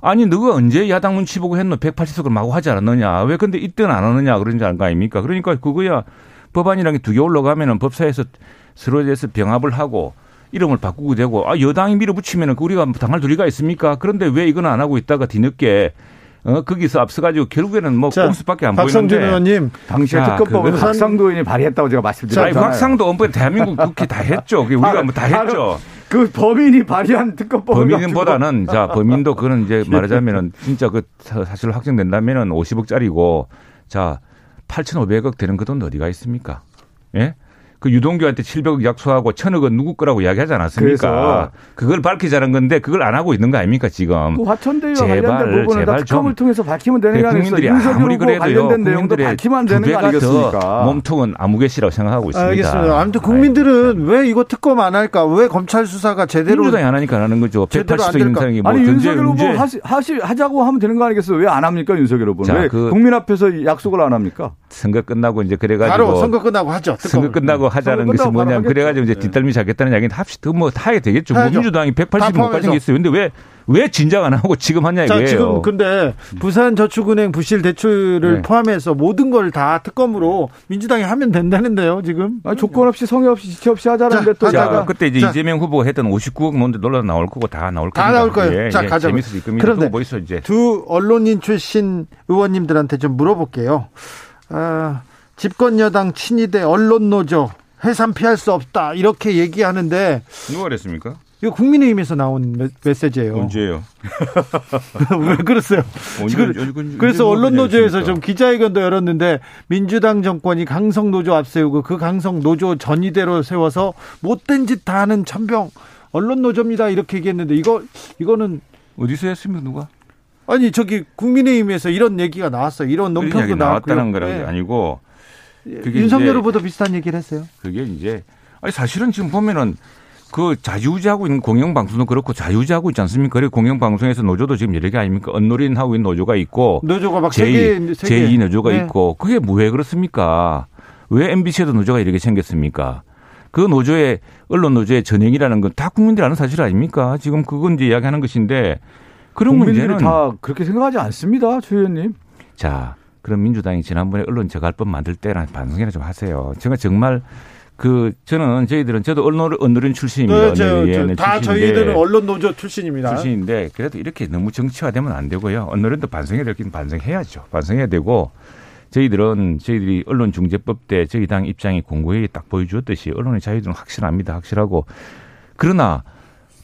아니 너가 언제 야당 눈치 보고 했노 180석을 마구 하지 않았느냐 왜 근데 이때는 안 하느냐 그런 거 아닙니까? 그러니까 그거야 법안이라는 게 두 개 올라가면은 법사에서 서로에 대해서 병합을 하고 이름을 바꾸고 되고 아 여당이 밀어붙이면은 그 우리가 당할 도리가 있습니까? 그런데 왜 이건 안 하고 있다가 뒤늦게 어 거기서 앞서가지고 결국에는 뭐 자, 꼼수밖에 안 박성준 보이는데 의원님 당시에 자, 특검법을 그거는- 박상도 의원이 발의했다고 제가 아니, 말씀드렸잖아요. 박상도 엄번 대한민국 국회 다 했죠. 우리가 뭐 다 했죠. 그 범인이 발의한 특검법을 범인보다는 자 범인도 그거는 이제 [laughs] 말하자면은 진짜 그 사- 사실 확정된다면은 50억짜리고 자 8,500억 되는 그 돈 어디가 있습니까? 예? 그 유동규한테 700억 약속하고 1,000억은 누구 거라고 이야기하지 않았습니까? 그래서- 그걸 밝히자는 건데 그걸 안 하고 있는 거 아닙니까 지금? 그 화천대유와 제발, 관련된 부분을 다 제발 특검을 좀. 통해서 밝히면 되는 거 아니겠어요? 국민들이 아무리 후보 그래도요. 관련된 내용도 밝히면 두 되는 거 아니겠습니까? 몸통은 아무개시라고 생각하고 있습니다. 알겠습니다. 아무튼 국민들은 왜 이거 특검 안 할까? 왜 검찰 수사가 제대로 민주당이 안 하니까 안 하는 거죠. 제대로 안 180석 있는 될까? 사람이 뭐 아니 윤석열 후보 하시, 하시, 하자고 하면 되는 거 아니겠어요? 왜 안 합니까 윤석열 후보는? 자, 왜 그- 국민 앞에서 약속을 안 합니까? 선거 끝나고 이제 그래가지고 바로 선거 끝나고 하죠. 선거 특검을. 끝나고 하자는 선거 것이 뭐냐면 바로 그래가지고 이제 하겠죠. 뒷덜미 잡겠다는 이야기는 합시다. 뭐 하게 되겠죠. 뭐 해야죠. 민주당이 다 180못 포함해서. 가진 게 있어요. 근데 왜, 왜 진작 안 하고 지금 하냐 자, 이거예요. 지금 근데 부산저축은행 부실 대출을 네. 포함해서 모든 걸 다 특검으로 민주당이 하면 된다는데요, 지금. 아니, 조건 없이 성의 없이 지체 없이 하자는데 또 자, 제가 그때 이제 자. 이재명 후보가 했던 59억 논도 놀라 나올 거고 다 나올 다 겁니다. 나올 거예요. 예, 자, 예, 가자고요. 재밌을 겁니다. 그런데 그런데 뭐 있어 이제. 두 언론인 출신 의원님들한테 좀 물어볼게요. 아, 집권 여당 친이대 언론 노조 해산 피할 수 없다 이렇게 얘기하는데 누가 그랬습니까? 이거 국민의힘에서 나온 메, 메시지예요. 언제예요? [laughs] 왜 그랬어요? 지금 그래서 언론 노조에서 그랬습니까? 좀 기자회견도 열었는데 민주당 정권이 강성 노조 앞세우고 그 강성 노조 전이대로 세워서 못된 짓 다 하는 천병 언론 노조입니다 이렇게 얘기했는데 이거 이거는 어디서 했습니까 누가? 아니 저기 국민의힘에서 이런 얘기가 나왔어요. 이런 논평도. 나왔다는 거는 네. 아니고 윤석열 이제- 후보도 비슷한 얘기를 했어요. 그게 이제 아니 사실은 지금 보면은 그 자유지하고 있는 공영방송도 그렇고 자유지하고 있지 않습니까? 그리고 공영방송에서 노조도 지금 여러 개 아닙니까? 언노린 하고 있는 노조가 있고 노조가 막세 제2, 개, 세 개. 제2 노조가 네. 있고 그게 왜 그렇습니까? 왜 MBC에도 노조가 이렇게 생겼습니까? 그 노조의 언론 노조의 전행이라는 건 다 국민들이 아는 사실 아닙니까? 지금 그건 이제 이야기하는 것인데 그런 문제는 다 그렇게 생각하지 않습니다, 최 의원님. 자, 그럼 민주당이 지난번에 언론 저갈법 만들 때랑 반성이나 좀 하세요. 제가 정말 그 저는 저희들은 저도 언론 언론 출신입니다. 네, 저, 언론 저, 다 저희들은 언론 노조 출신입니다. 출신인데 그래도 이렇게 너무 정치화되면 안 되고요. 언론도 반성해야 될긴 반성해야죠. 반성해야 되고 저희들은 저희들이 언론 중재법 때 저희 당 입장이 공고히 딱 보여주었듯이 언론의 자유는 확실합니다. 확실하고 그러나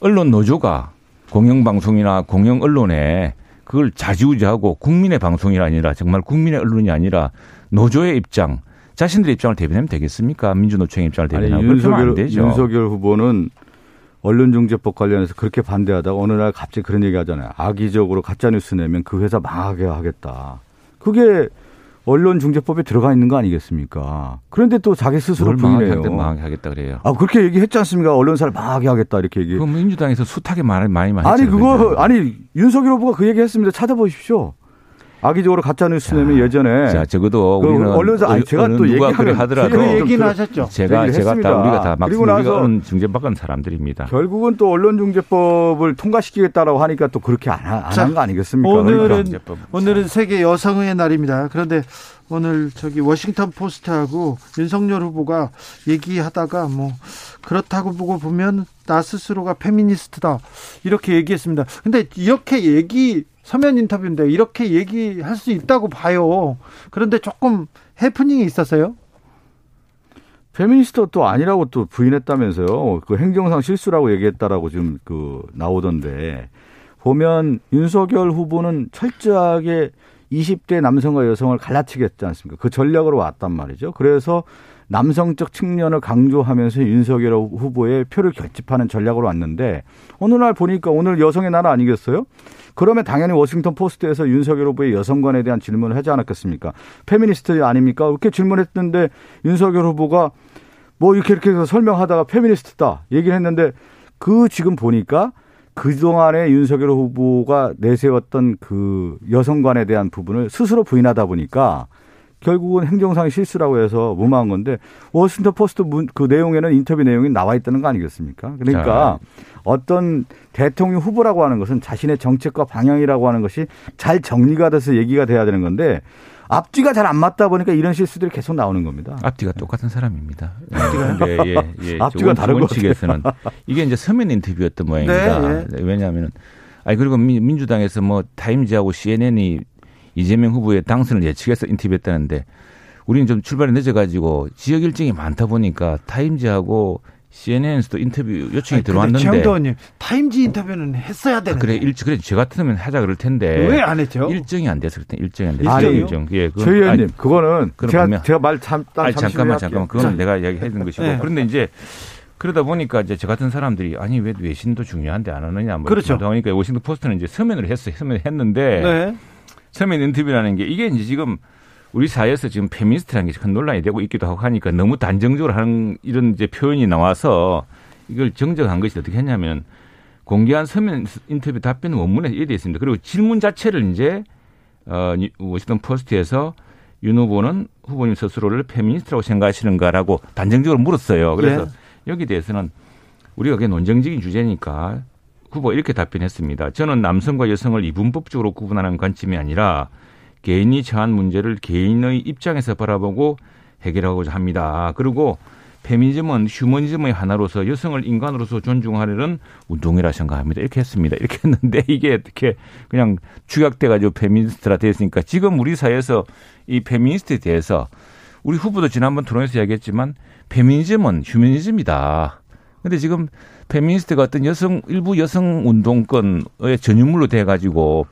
언론 노조가 공영방송이나 공영 언론에 그걸 자지우지하고 국민의 방송이 아니라 정말 국민의 언론이 아니라 노조의 입장 자신들의 입장을 대변하면 되겠습니까? 민주노총의 입장을 아니, 대변하면 안 윤석열, 되죠. 윤석열 후보는 언론중재법 관련해서 그렇게 반대하다가 어느 날 갑자기 그런 얘기 하잖아요. 악의적으로 가짜뉴스 내면 그 회사 망하게 하겠다. 그게 언론 중재법에 들어가 있는 거 아니겠습니까? 그런데 또 자기 스스로 부인해요. 하겠다, 망하게 하겠다 그래요. 아, 그렇게 얘기했지 않습니까? 언론사를 망하게 하겠다. 이렇게 얘기. 그 민주당에서 숱하게 말 많이 많이 아니, 그거. 아니, 윤석열 후보가 그 얘기 했습니다. 찾아보십시오. 악의적으로 가짜 뉴스 내면 예전에. 자, 적어도 그 우리는 언론사, 아니, 제가 또 얘기하면 하더라도 그좀 얘기는 그- 하셨죠. 제가 제가 했습니다. 다 우리가 다막 그리고 우리가 중재받은 사람들입니다. 결국은 또 언론중재법을 통과시키겠다고 하니까 또 그렇게 안 자, 한거 아니겠습니까? 오늘은 그러니까. 오늘은 세계 여성의 날입니다. 그런데 오늘 저기 워싱턴 포스트하고 윤석열 후보가 얘기하다가 뭐 그렇다고 보고 보면 나 스스로가 페미니스트다 이렇게 얘기했습니다. 근데 이렇게 얘기 서면 인터뷰인데 이렇게 얘기할 수 있다고 봐요. 그런데 조금 해프닝이 있었어요. 페미니스트 또 아니라고 또 부인했다면서요. 그 행정상 실수라고 얘기했다라고 지금 그 나오던데 보면 윤석열 후보는 철저하게 20대 남성과 여성을 갈라치기했지 않습니까? 그 전략으로 왔단 말이죠. 그래서 남성적 측면을 강조하면서 윤석열 후보의 표를 결집하는 전략으로 왔는데 어느 날 보니까 오늘 여성의 날 아니겠어요? 그러면 당연히 워싱턴 포스트에서 윤석열 후보의 여성관에 대한 질문을 하지 않았겠습니까? 페미니스트 아닙니까? 이렇게 질문했는데 윤석열 후보가 뭐 이렇게 이렇게 해서 설명하다가 페미니스트다 얘기를 했는데 그 지금 보니까 그동안에 윤석열 후보가 내세웠던 그 여성관에 대한 부분을 스스로 부인하다 보니까 결국은 행정상의 실수라고 해서 무마한 건데 워싱턴 포스트 문, 그 내용에는 인터뷰 내용이 나와 있다는 거 아니겠습니까? 그러니까 어떤 대통령 후보라고 하는 것은 자신의 정책과 방향이라고 하는 것이 잘 정리가 돼서 얘기가 돼야 되는 건데 앞뒤가 잘 안 맞다 보니까 이런 실수들이 계속 나오는 겁니다. 앞뒤가 똑같은 사람입니다. 예, 예, 예. [laughs] 앞뒤가 원- 다른 것 원칙에서는 이게 이제 서면 인터뷰였던 모양입니다. 네, 왜냐하면 아니 그리고 민- 민주당에서 뭐 타임즈하고 CNN이 이재명 후보의 당선을 예측해서 인터뷰했다는데 우리는 좀 출발이 늦어가지고 지역 일정이 많다 보니까 타임즈하고 CNN에서도 인터뷰 요청이 들어왔는데 최영도 의원님 타임지 인터뷰는 했어야 아, 되는데. 그래. 일 그래. 저 같으면 하자 그럴 텐데. 왜 안 했죠? 일정이 안 됐을 때 일정이 안 아니, 때 일정 예 그건- 최 의원님 아니, 그거는 제가 보면- 제가 말참 아니 잠깐만 잠깐만 할게요. 그건 내가 이야기해 준 것이고. 네. 그런데 이제 그러다 보니까 이제 저 같은 사람들이 아니 왜 외신도 중요한데 안 하느냐 뭐 그렇죠. 그러니까 워싱턴 포스트는 이제 서면으로 했어요. 서면 했는데 네. 서면 인터뷰라는 게 이게 이제 지금 우리 사회에서 지금 페미니스트라는 게 큰 논란이 되고 있기도 하고 하니까 너무 단정적으로 하는 이런 이제 표현이 나와서 이걸 정정한 것이 어떻게 했냐면 공개한 서면 인터뷰 답변 원문에 이래 있습니다. 그리고 질문 자체를 이제 어 워싱턴 포스트에서 윤 후보는 후보님 스스로를 페미니스트라고 생각하시는가라고 단정적으로 물었어요. 그래서 여기 대해서는 우리가 그게 논쟁적인 주제니까 후보 이렇게 답변했습니다. 저는 남성과 여성을 이분법적으로 구분하는 관점이 아니라 개인이 처한 문제를 개인의 입장에서 바라보고 해결하고자 합니다. 그리고 페미니즘은 휴머니즘의 하나로서 여성을 인간으로서 존중하려는 운동이라 생각합니다. 이렇게 했습니다. 이렇게 했는데 [laughs] 이게 어떻게 그냥 축약돼가지고 페미니스트라 됐으니까 지금 우리 사회에서 이 페미니스트에 대해서 우리 후보도 지난번 토론에서 이야기했지만 페미니즘은 휴머니즘이다. 근데 지금 페미니스트가 어떤 여성 일부 여성 운동권의 전유물로 돼 가지고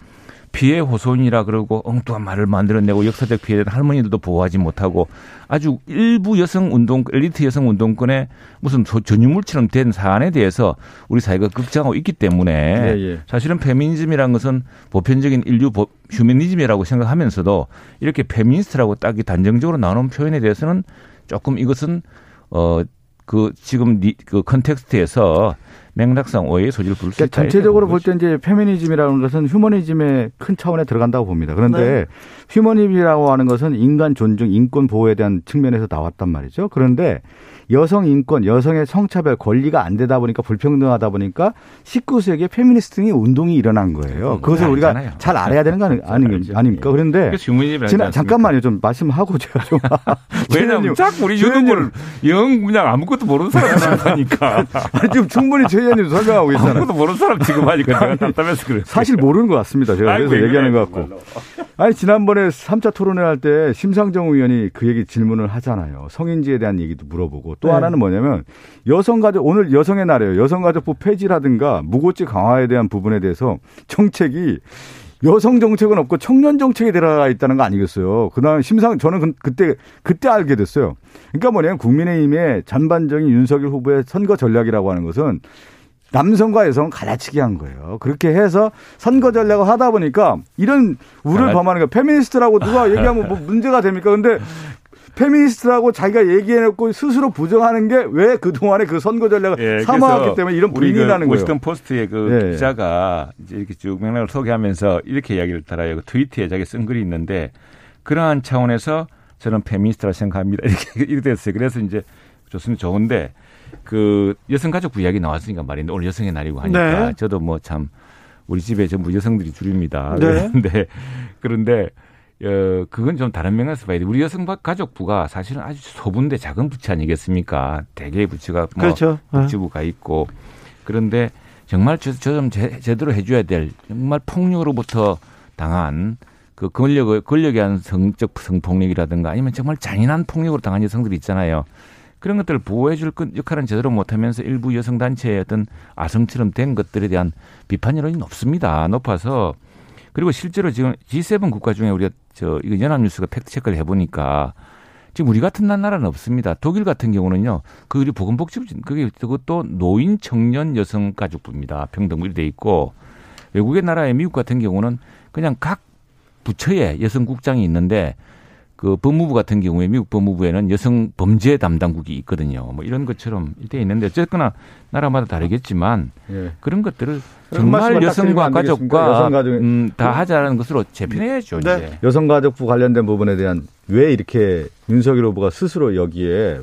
피해 호소인이라 그러고 엉뚱한 말을 만들어내고 역사적 피해된 할머니들도 보호하지 못하고 아주 일부 여성 운동 엘리트 여성 운동권의 무슨 소- 전유물처럼 된 사안에 대해서 우리 사회가 걱정하고 있기 때문에 예, 예. 사실은 페미니즘이라는 것은 보편적인 인류 보- 휴머니즘이라고 생각하면서도 이렇게 페미니스트라고 딱이 단정적으로 나오는 표현에 대해서는 조금 이것은 어 그 지금 니- 그 context에서 맥락상 오해의 소지를 부를 수 그러니까 있다. 전체적으로 볼 때 이제 페미니즘이라는 것은 휴머니즘의 큰 차원에 들어간다고 봅니다. 그런데 네. 휴머니즘이라고 하는 것은 인간 존중, 인권 보호에 대한 측면에서 나왔단 말이죠. 그런데 여성 인권, 여성의 성차별 권리가 안 되다 보니까 불평등하다 보니까 19세기에 페미니스트 등 운동이 일어난 거예요. 그것을 우리가 알잖아요. 잘 알아야 되는 거 아니, 아니, 아닙니까? 그런데 그래서 유문입을 지난 잠깐만요. 좀 말씀하고 제가 좀 [laughs] [laughs] 왜냐면 자꾸 우리 유튜브를 영 그냥 아무것도 모르는 사람 하니까 [laughs] 아니, 지금 충분히 최 의원님 설명하고 계시잖아요. 아무것도 모르는 사람 지금 하니까 내가 답답해서 그래. 사실 모르는 것 같습니다. 제가 아이고, 그래서 얘기하는 것 같고. 아니 지난번에 3차 토론회 할 때 심상정 의원이 그 얘기 질문을 하잖아요. 성인지에 대한 얘기도 물어보고 또 네. 하나는 뭐냐면 여성가족 오늘 여성의 날이에요. 여성가족부 폐지라든가 무고죄 강화에 대한 부분에 대해서 정책이 여성 정책은 없고 청년 정책에 들어가 있다는 거 아니겠어요. 그다음 심상 저는 그- 그때 그때 알게 됐어요. 그러니까 뭐냐면 국민의힘의 전반적인 윤석열 후보의 선거 전략이라고 하는 것은 남성과 여성은 갈라치기 한 거예요. 그렇게 해서 선거 전략을 하다 보니까 이런 우를 범하는 거 페미니스트라고 누가 [laughs] 얘기하면 뭐 문제가 됩니까? 근데 페미니스트라고 자기가 얘기해놓고 스스로 부정하는 게 왜 그동안에 그 선거 전략을 예, 그래서 때문에 이런 불이익이 그 거예요. 워싱턴 포스트의 그 예. 기자가 이제 이렇게 쭉 맥락을 소개하면서 이렇게 이야기를 따라요. 그 트위터에 자기 쓴 글이 있는데 그러한 차원에서 저는 페미니스트라 생각합니다. [laughs] 이렇게 이렇게 됐어요. 그래서 이제 좋습니다. 좋은데 그 여성가족부 이야기 나왔으니까 말인데 오늘 여성의 날이고 하니까 네. 저도 뭐 참 우리 집에 전부 여성들이 주류입니다. 네. [laughs] 그런데 그런데 어 그건 좀 다른 면에서 봐야 돼. 우리 여성 가족부가 사실은 아주 소분대 작은 부처 아니겠습니까? 대개 부처가 뭐 그렇죠. 네. 복지부가 있고 그런데 정말 저좀 제대로 해줘야 될 정말 폭력으로부터 당한 그 권력을 권력에 의한 성적 성폭력이라든가 아니면 정말 잔인한 폭력으로 당한 여성들이 있잖아요. 그런 것들을 보호해줄 건- 역할은 제대로 못하면서 일부 여성 단체의 어떤 아성처럼 된 것들에 대한 비판 여론이 높습니다. 높아서 그리고 실제로 지금 G7 국가 중에 우리가 저 이거 연합뉴스가 팩트 체크를 해보니까 지금 우리 같은 나라는 없습니다. 독일 같은 경우는요, 그 우리 보건복지부 그게 그것도 노인 청년 여성 가족부입니다. 평등이 돼 있고 외국의 나라의 미국 같은 경우는 그냥 각 부처에 여성국장이 있는데 그 법무부 같은 경우에 미국 법무부에는 여성 범죄 담당국이 있거든요. 뭐 이런 것처럼 돼 있는데 어쨌거나 나라마다 다르겠지만 예. 그런 것들을 정말 딱 여성과 드리면 안 되겠습니까? 가족과 여성 가족이- 음, 다 하자는 것으로 재편해야죠. 네. 이제. 여성가족부 관련된 부분에 대한 왜 이렇게 윤석열 후보가 스스로 여기에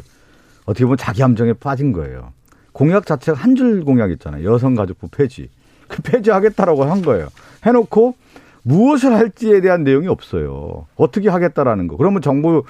어떻게 보면 자기 함정에 빠진 거예요. 공약 자체가 한 줄 공약 있잖아요. 여성가족부 폐지. 그 폐지하겠다라고 한 거예요. 해놓고 무엇을 할지에 대한 내용이 없어요. 어떻게 하겠다라는 거. 그러면 정부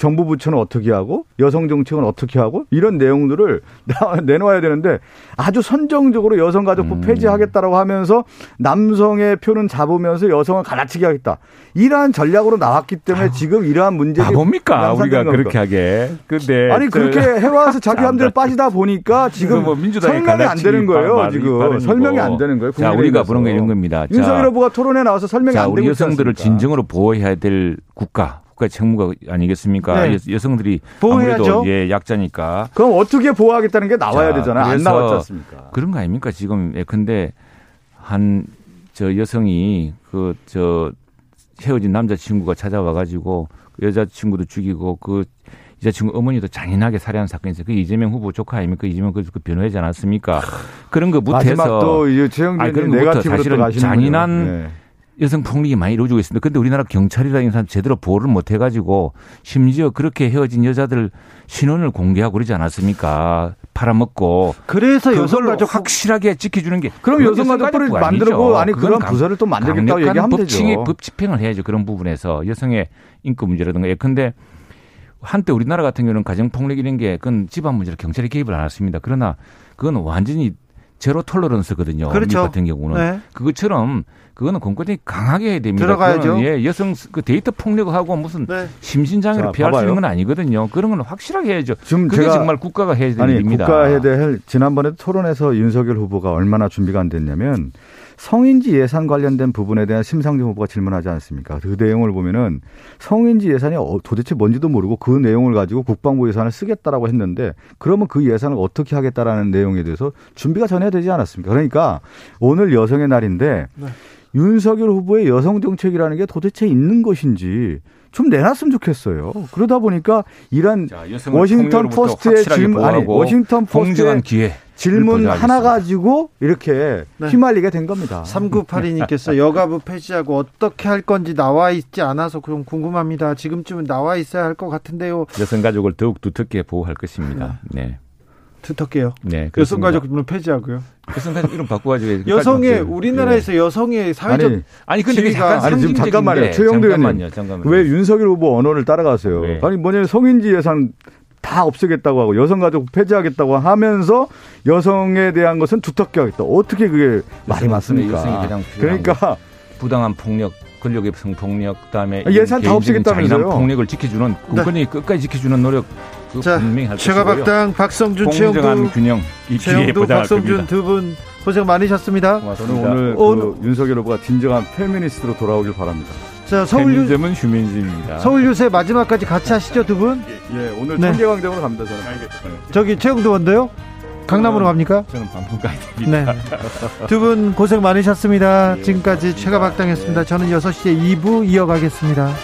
정부 부처는 어떻게 하고 여성 정책은 어떻게 하고 이런 내용들을 [laughs] 내놓아야 되는데 아주 선정적으로 여성가족부 음. 폐지하겠다라고 하면서 남성의 표는 잡으면서 여성을 갈라치기 하겠다. 이러한 전략으로 나왔기 때문에 지금 이러한 문제들이 바보입니까? 양산된 우리가. 그렇게 하게. 근데 아니 저- 그렇게 [laughs] 해와서 자기 참, 함대로 나- 빠지다 보니까 지금 뭐 설명이 안 되는 거예요. 말- 지금. 설명이 안 되는 거예요. 자, 우리가 보는 게 이런 겁니다. 자, 윤석열 후보가 토론에 나와서 설명이 자, 안 우리 되고 있지 여성들을? 진정으로 보호해야 될 국가, 국가의 책무가 아니겠습니까? 네. 여, 성들이 보호해야죠. 아무래도 예, 약자니까. 그럼 어떻게 보호하겠다는 게 나와야 자, 되잖아요. 안 나왔지 않습니까? 그런 거 아닙니까? 지금 예컨대 한 저 여성이 그 저 헤어진 남자친구가 찾아와 가지고 그 여자친구도 죽이고 그 여자친구 어머니도 잔인하게 살해한 사건이 있어요. 그 이재명 후보 조카 아닙니까? 이재명 그, 그 변호하지 않았습니까? 그런 거 마지막 못해서 또 것부터 또 사실은 잔인한. 네. 여성 폭력이 많이 이루어지고 있습니다. 근데 우리나라 경찰이라는 사람 제대로 보호를 못 해가지고 심지어 그렇게 헤어진 여자들 신원을 공개하고 그러지 않았습니까? 팔아먹고. 그래서 여성가족 확실하게 지켜주는 게. 그럼 여성가족부를 만들고. 아니 그런 강- 부서를 또 만들겠다고 얘기하면 법칙의 되죠. 법 집행을 해야죠. 그런 부분에서 여성의 인권 문제라든가. 예컨대 한때 우리나라 같은 경우는 가정 폭력 이런 게 그건 집안 문제로 경찰이 개입을 안 했습니다. 그러나 그건 완전히 제로 톨러런스거든요. 그렇죠. 미국 같은 경우는. 네. 그것처럼 그거는 공권력이 강하게 해야 됩니다. 들어가야죠. 예, 여성 그 데이터 폭력하고 무슨 네. 심신장애를 자, 피할 수 봐봐요. 있는 건 아니거든요. 그런 건 확실하게 해야죠. 지금 그게 제가 정말 국가가 해야 될 아니 일입니다. 국가에 대해 지난번에 토론에서 윤석열 후보가 얼마나 준비가 안 됐냐면 성인지 예산 관련된 부분에 대한 심상정 후보가 질문하지 않습니까? 그 내용을 보면은 성인지 예산이 어- 도대체 뭔지도 모르고 그 내용을 가지고 국방부 예산을 쓰겠다라고 했는데 그러면 그 예산을 어떻게 하겠다라는 내용에 대해서 준비가 전혀 되지 않았습니까? 그러니까 오늘 여성의 날인데 네. 윤석열 후보의 여성 정책이라는 게 도대체 있는 것인지 좀 내놨으면 좋겠어요. 그러다 보니까 이런 자, 워싱턴 포스트의 질문 아니 워싱턴 포스트의 기회. 질문. 하나 가지고 이렇게 네. 휘말리게 된 겁니다. 3982님께서 여가부 폐지하고 어떻게 할 건지 나와 있지 않아서 좀 궁금합니다. 지금쯤은 나와 있어야 할 것 같은데요. 여성가족을 더욱 두텁게 보호할 것입니다. 네. 두텁게요. 네. 그렇습니다. 여성가족분은 폐지하고요. 여성가족 이름 바꿔가지고 여성의 네. 우리나라에서 여성의 사회적 아니, 아니 근데 약간 아니 지금. 잠깐만요. 최영도 잠깐만요. 의원님. 잠깐만요. 왜 윤석열 후보 언어를 따라가세요? 네. 아니 뭐냐면 성인지 예산 다 없애겠다고 하고 여성가족 폐지하겠다고 하면서 여성에 대한 것은 두텁게 하겠다. 어떻게 그게 말이 맞습니까? 그러니까 부당한 폭력, 권력의 성폭력, 그다음에 아, 예산 다 없애겠다면서요. 폭력을 지켜주는 국권이 끝까지 지켜주는 노력 그 자. 최가박당 박성준, 최영두, 균형 이 기회에 최영두, 보장할 박성준. 두 분 고생 많으셨습니다. 저는 고맙습니다. 오늘 오늘- 그 윤석열 후보가 진정한 페미니스트로 돌아오길 바랍니다. 자, 서울 유, 편의점은 휴민지입니다. 서울 유세 마지막까지 같이 하시죠, 두 분? 예, 오늘 네. 청계광장으로 갑니다. 저는. 저기 최영두 원도요? 강남으로 갑니까? 저는 방송가입니다. 네. 두 분 고생 많으셨습니다. 지금까지 최가 박당이었습니다. 저는 6시에 2부 이어가겠습니다.